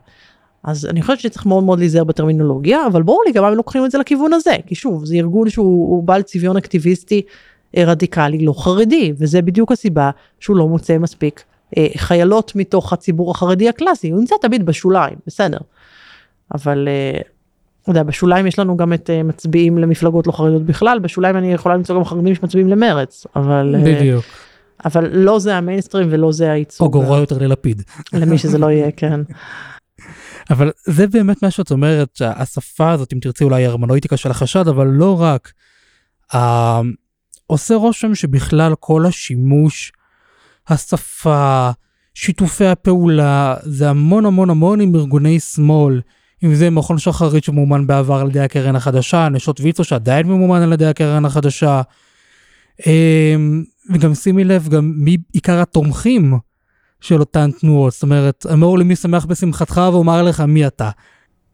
אז אני חושבת שצריך מאוד מאוד להיזהר בטרמינולוגיה אבל ברור לי גם הם לוקחים את זה לכיוון הזה כי שוב זה ארגון שהוא הוא בעל צביון אקטיביסטי אה, רדיקלי לא חרדי וזה בדיוק הסיבה שהוא לא מוצא מספיק חיילות מתוך הציבור החרדי הקלאסי, הוא נמצא תמיד בשוליים, בסדר. אבל, אה, אתה יודע, בשוליים יש לנו גם את אה, מצביעים למפלגות לא חרדיות בכלל, בשוליים אני יכולה למצוא גם חרדים שמצביעים למרץ, אבל, אה, בדיוק. אבל לא זה המיינסטרים ולא זה או הייצוג גרוע יותר ללפיד. למי שזה לא יהיה, כן. אבל זה באמת מה שאת אומרת, שהשפה הזאת, אם תרצי אולי הרמנויטיקה של החשד, אבל לא רק. אה, עושה רושם שבכלל כל השימוש, השפה, שיתופי הפעולה, זה המון המון המון עם ארגוני שמאל. אם זה מכון שחרית שמומן בעבר על ידי הקרן החדשה, נשות ויצו שעדיין ממומן על ידי הקרן החדשה. אמ, וגם שימי לב גם מי עיקר התומכים של אותן תנועות, זאת אומרת, אמור לי מי שמח בשמחתך ואומר לך מי אתה.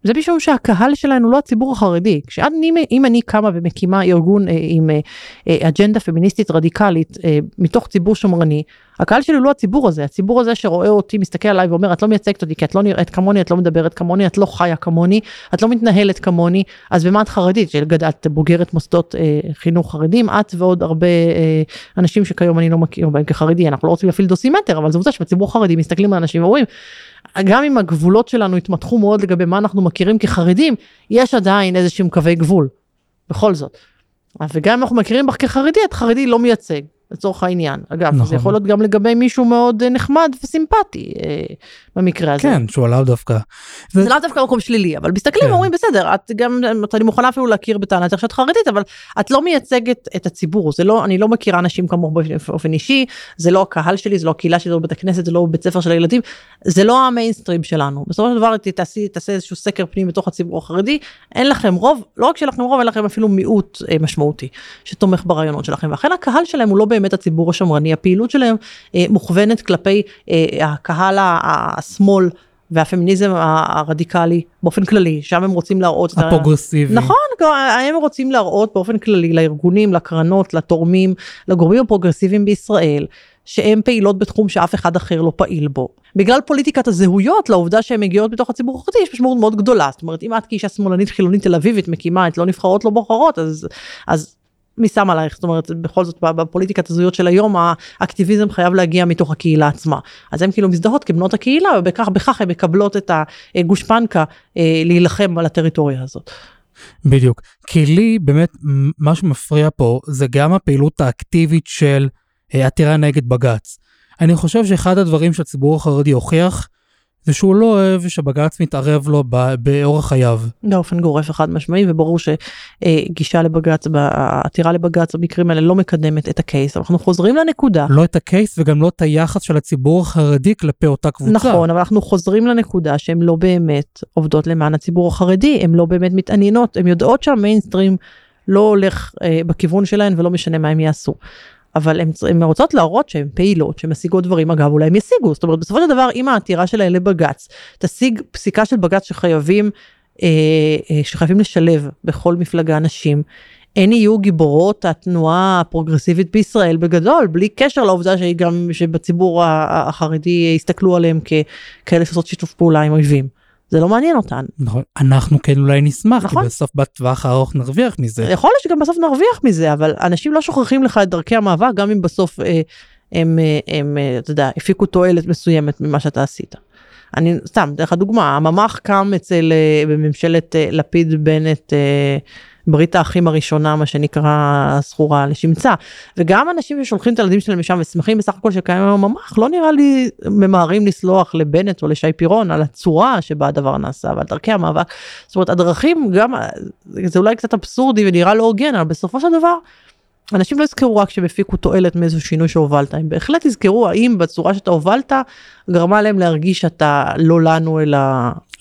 זה משום שהקהל שלנו לא הציבור החרדי. כשאני, אם אני קמה ומקימה ארגון אה, עם אה, אה, אג'נדה פמיניסטית רדיקלית מתוך ציבור שמרני, הקהל שלי הוא לא הציבור הזה, הציבור הזה שרואה אותי, מסתכל עליי ואומר, את לא מייצגת אותי כי את לא נראית כמוני, את לא מדברת כמוני, את לא חיה כמוני, את לא מתנהלת כמוני, אז במה את חרדית? את בוגרת מוסדות אה, חינוך חרדים, את ועוד הרבה אה, אנשים שכיום אני לא מכיר בהם כחרדי, אנחנו לא רוצים להפעיל דוסימטר, אבל זו עובדה שבציבור החרדי מסתכלים על אנשים ואומרים, גם אם הגבולות שלנו התמתחו מאוד לגבי מה אנחנו מכירים כחרדים, יש עדיין איזה שהם קווי גבול, בכל זאת. וגם אם אנחנו מכירים בך כחרדי, את חרדי לא מייצג, לצורך העניין. אגב, נכון. זה. יכול להיות גם לגבי מישהו מאוד אה, נחמד וסימפטי אה, במקרה הזה. כן, שהוא עליו דווקא. זה לאו דווקא מקום שלילי, אבל מסתכלים כן. ואומרים בסדר, את גם, אני מוכנה אפילו להכיר בטענתך שאת חרדית, אבל את לא מייצגת את הציבור, זה לא, אני לא מכירה אנשים כמוך באופן- אישי, זה לא הקהל שלי, זה לא הקהילה שלי, זה לא בית הכנסת, זה לא בית ספר של הילדים, זה לא המיינסטרים שלנו. בסופו של דבר תעשי, תעשה איזשהו סקר פנים בתוך הציבור החרדי, אין לכם רוב, לא רק שלכם רוב, אין לכם אפילו מיעוט אה, משמעותי שתומך ברעיונות שלכם, ואכן הקהל שלהם הוא לא באמת הציבור השמרני, הפעילות שלהם אה, מוכוונת כלפי אה, הקהל השמאל. והפמיניזם הרדיקלי באופן כללי, שם הם רוצים להראות הפרוגרסיבי. נכון, הם רוצים להראות באופן כללי לארגונים, לקרנות, לתורמים, לגורמים הפרוגרסיביים בישראל, שהן פעילות בתחום שאף אחד אחר לא פעיל בו. בגלל פוליטיקת הזהויות, לעובדה שהן מגיעות בתוך הציבור החרדי, יש משמעות מאוד גדולה. זאת אומרת, אם את כאישה שמאלנית חילונית תל אביבית מקימה את לא נבחרות לא בוחרות, אז, אז מי שם עלייך? זאת אומרת, בכל זאת, בפוליטיקת הזהויות של היום, האקטיביזם חייב להגיע מתוך הקהילה עצמה. אז הן כאילו מזדהות כבנות הקהילה, ובכך בכך הן מקבלות את הגושפנקה אה, להילחם על הטריטוריה הזאת. בדיוק. כי לי באמת מה שמפריע פה זה גם הפעילות האקטיבית של אה, עתירה נגד בג"ץ. אני חושב שאחד הדברים שהציבור החרדי הוכיח זה שהוא לא אוהב שבג"ץ מתערב לו באורח חייו. באופן גורף וחד משמעי וברור שגישה לבג"ץ, העתירה לבג"ץ במקרים האלה לא מקדמת את הקייס. אנחנו חוזרים לנקודה. לא את הקייס וגם לא את היחס של הציבור החרדי כלפי אותה קבוצה. נכון, אבל אנחנו חוזרים לנקודה שהן לא באמת עובדות למען הציבור החרדי, הן לא באמת מתעניינות, הן יודעות שהמיינסטרים לא הולך אה, בכיוון שלהן ולא משנה מה הם יעשו. אבל הן רוצות להראות שהן פעילות, שהן משיגות דברים, אגב אולי הם ישיגו, זאת אומרת בסופו של דבר אם העתירה שלהן לבג"ץ תשיג פסיקה של בג"ץ שחייבים, אה, אה, שחייבים לשלב בכל מפלגה נשים, הן יהיו גיבורות התנועה הפרוגרסיבית בישראל בגדול, בלי קשר לעובדה שהיא גם, שבציבור החרדי יסתכלו עליהם ככאלה שעושות שיתוף פעולה עם אויבים. זה לא מעניין אותן. נכון. אנחנו כן אולי נשמח, נכון. כי בסוף בטווח הארוך נרוויח מזה. יכול להיות שגם בסוף נרוויח מזה, אבל אנשים לא שוכחים לך את דרכי המאבק, גם אם בסוף אה, הם, אה, הם, אה, אתה יודע, הפיקו תועלת מסוימת ממה שאתה עשית. אני סתם, אתן לך דוגמה, הממ"ח קם אצל, אה, בממשלת אה, לפיד בנט, אה, ברית האחים הראשונה, מה שנקרא, זכורה לשמצה. וגם אנשים ששולחים את הילדים שלהם לשם ושמחים בסך הכל שקיים היום ממ"ח, לא נראה לי ממהרים לסלוח לבנט או לשי פירון על הצורה שבה הדבר נעשה ועל דרכי המאבק. זאת אומרת, הדרכים גם, זה אולי קצת אבסורדי ונראה לא הוגן, אבל בסופו של דבר, אנשים לא יזכרו רק שהם הפיקו תועלת מאיזשהו שינוי שהובלת, הם בהחלט יזכרו האם בצורה שאתה הובלת גרמה להם להרגיש שאתה לא לנו אלא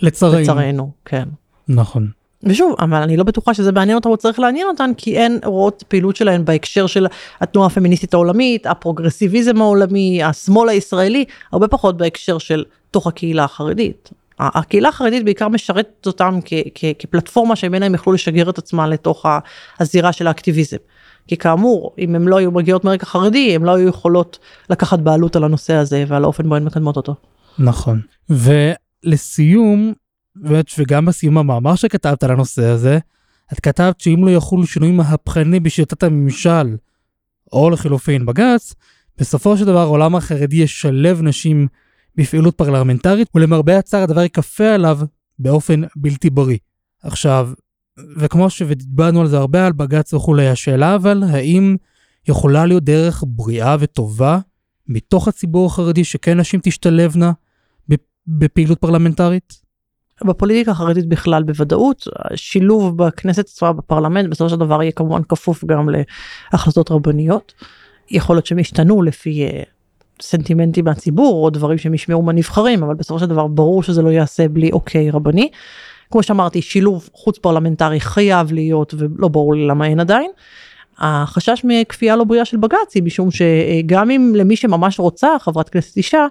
לצרינו. לצרינו, כן. נכון. ושוב, אבל אני לא בטוחה שזה מעניין אותם או צריך לעניין אותן, כי אין הוראות פעילות שלהן בהקשר של התנועה הפמיניסטית העולמית, הפרוגרסיביזם העולמי, השמאל הישראלי, הרבה פחות בהקשר של תוך הקהילה החרדית. הקהילה החרדית בעיקר משרתת אותם כ- כ- כפלטפורמה שממנה הם יכלו לשגר את עצמם לתוך הזירה של האקטיביזם. כי כאמור, אם הם לא היו מגיעות מרקע חרדי, הם לא היו יכולות לקחת בעלות על הנושא הזה ועל האופן בו הן מקדמות אותו. נכון. ולסיום, וגם בסיום המאמר שכתבת על הנושא הזה, את כתבת שאם לא יחול שינוי מהפכני בשיטת הממשל, או לחילופין בג"ץ, בסופו של דבר העולם החרדי ישלב נשים בפעילות פרלמנטרית, ולמרבה הצער הדבר ייכפה עליו באופן בלתי בריא. עכשיו, וכמו שדיברנו על זה הרבה, על בג"ץ וכולי, השאלה אבל, האם יכולה להיות דרך בריאה וטובה מתוך הציבור החרדי שכן נשים תשתלבנה בפעילות פרלמנטרית? בפוליטיקה החרדית בכלל בוודאות, שילוב בכנסת עצמה בפרלמנט בסופו של דבר יהיה כמובן כפוף גם להחלטות רבניות. יכול להיות שהם ישתנו לפי אה, סנטימנטים מהציבור או דברים שהם ישמעו מהנבחרים, אבל בסופו של דבר ברור שזה לא ייעשה בלי אוקיי רבני. כמו שאמרתי, שילוב חוץ פרלמנטרי חייב להיות ולא ברור לי למה אין עדיין. החשש מכפייה לא בריאה של בג"ץ היא משום שגם אם למי שממש רוצה חברת כנסת אישה,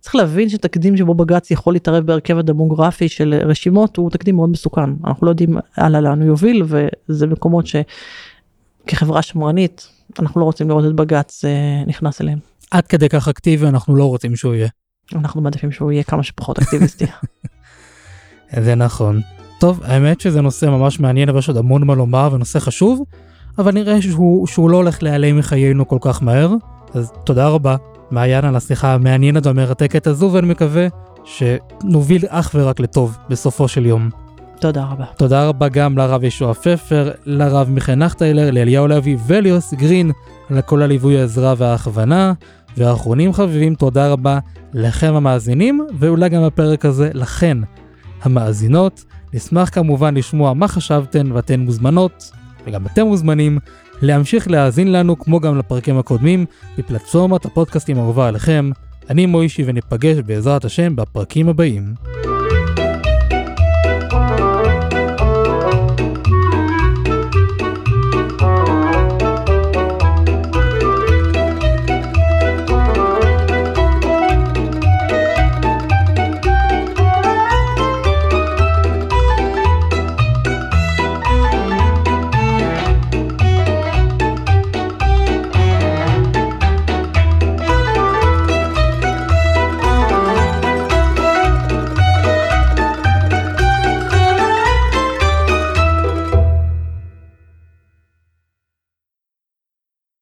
צריך להבין שתקדים שבו בג"ץ יכול להתערב בהרכב הדמוגרפי של רשימות הוא תקדים מאוד מסוכן. אנחנו לא יודעים הלאה לאן הוא יוביל וזה מקומות שכחברה שמרנית אנחנו לא רוצים לראות את בג"ץ אה, נכנס אליהם. עד כדי כך אקטיבי אנחנו לא רוצים שהוא יהיה. אנחנו מעדיפים שהוא יהיה כמה שפחות אקטיביסטי. זה נכון. טוב, האמת שזה נושא ממש מעניין ויש עוד המון מה לומר ונושא חשוב, אבל נראה שהוא, שהוא לא הולך להיעלם מחיינו כל כך מהר, אז תודה רבה, מעיין, על השיחה המעניינת והמרתקת הזו, ואני מקווה שנוביל אך ורק לטוב בסופו של יום. תודה רבה. תודה רבה גם לרב ישוע פפר, לרב מיכאל נחטיילר, לאליהו לוי וליוס גרין, על כל הליווי, העזרה וההכוונה. ואחרונים חביבים, תודה רבה לכם המאזינים, ואולי גם בפרק הזה לכן המאזינות. נשמח כמובן לשמוע מה חשבתן ואתן מוזמנות, וגם אתם מוזמנים, להמשיך להאזין לנו כמו גם לפרקים הקודמים בפלטפורמת הפודקאסטים האהובה עליכם. אני מוישי וניפגש בעזרת השם בפרקים הבאים.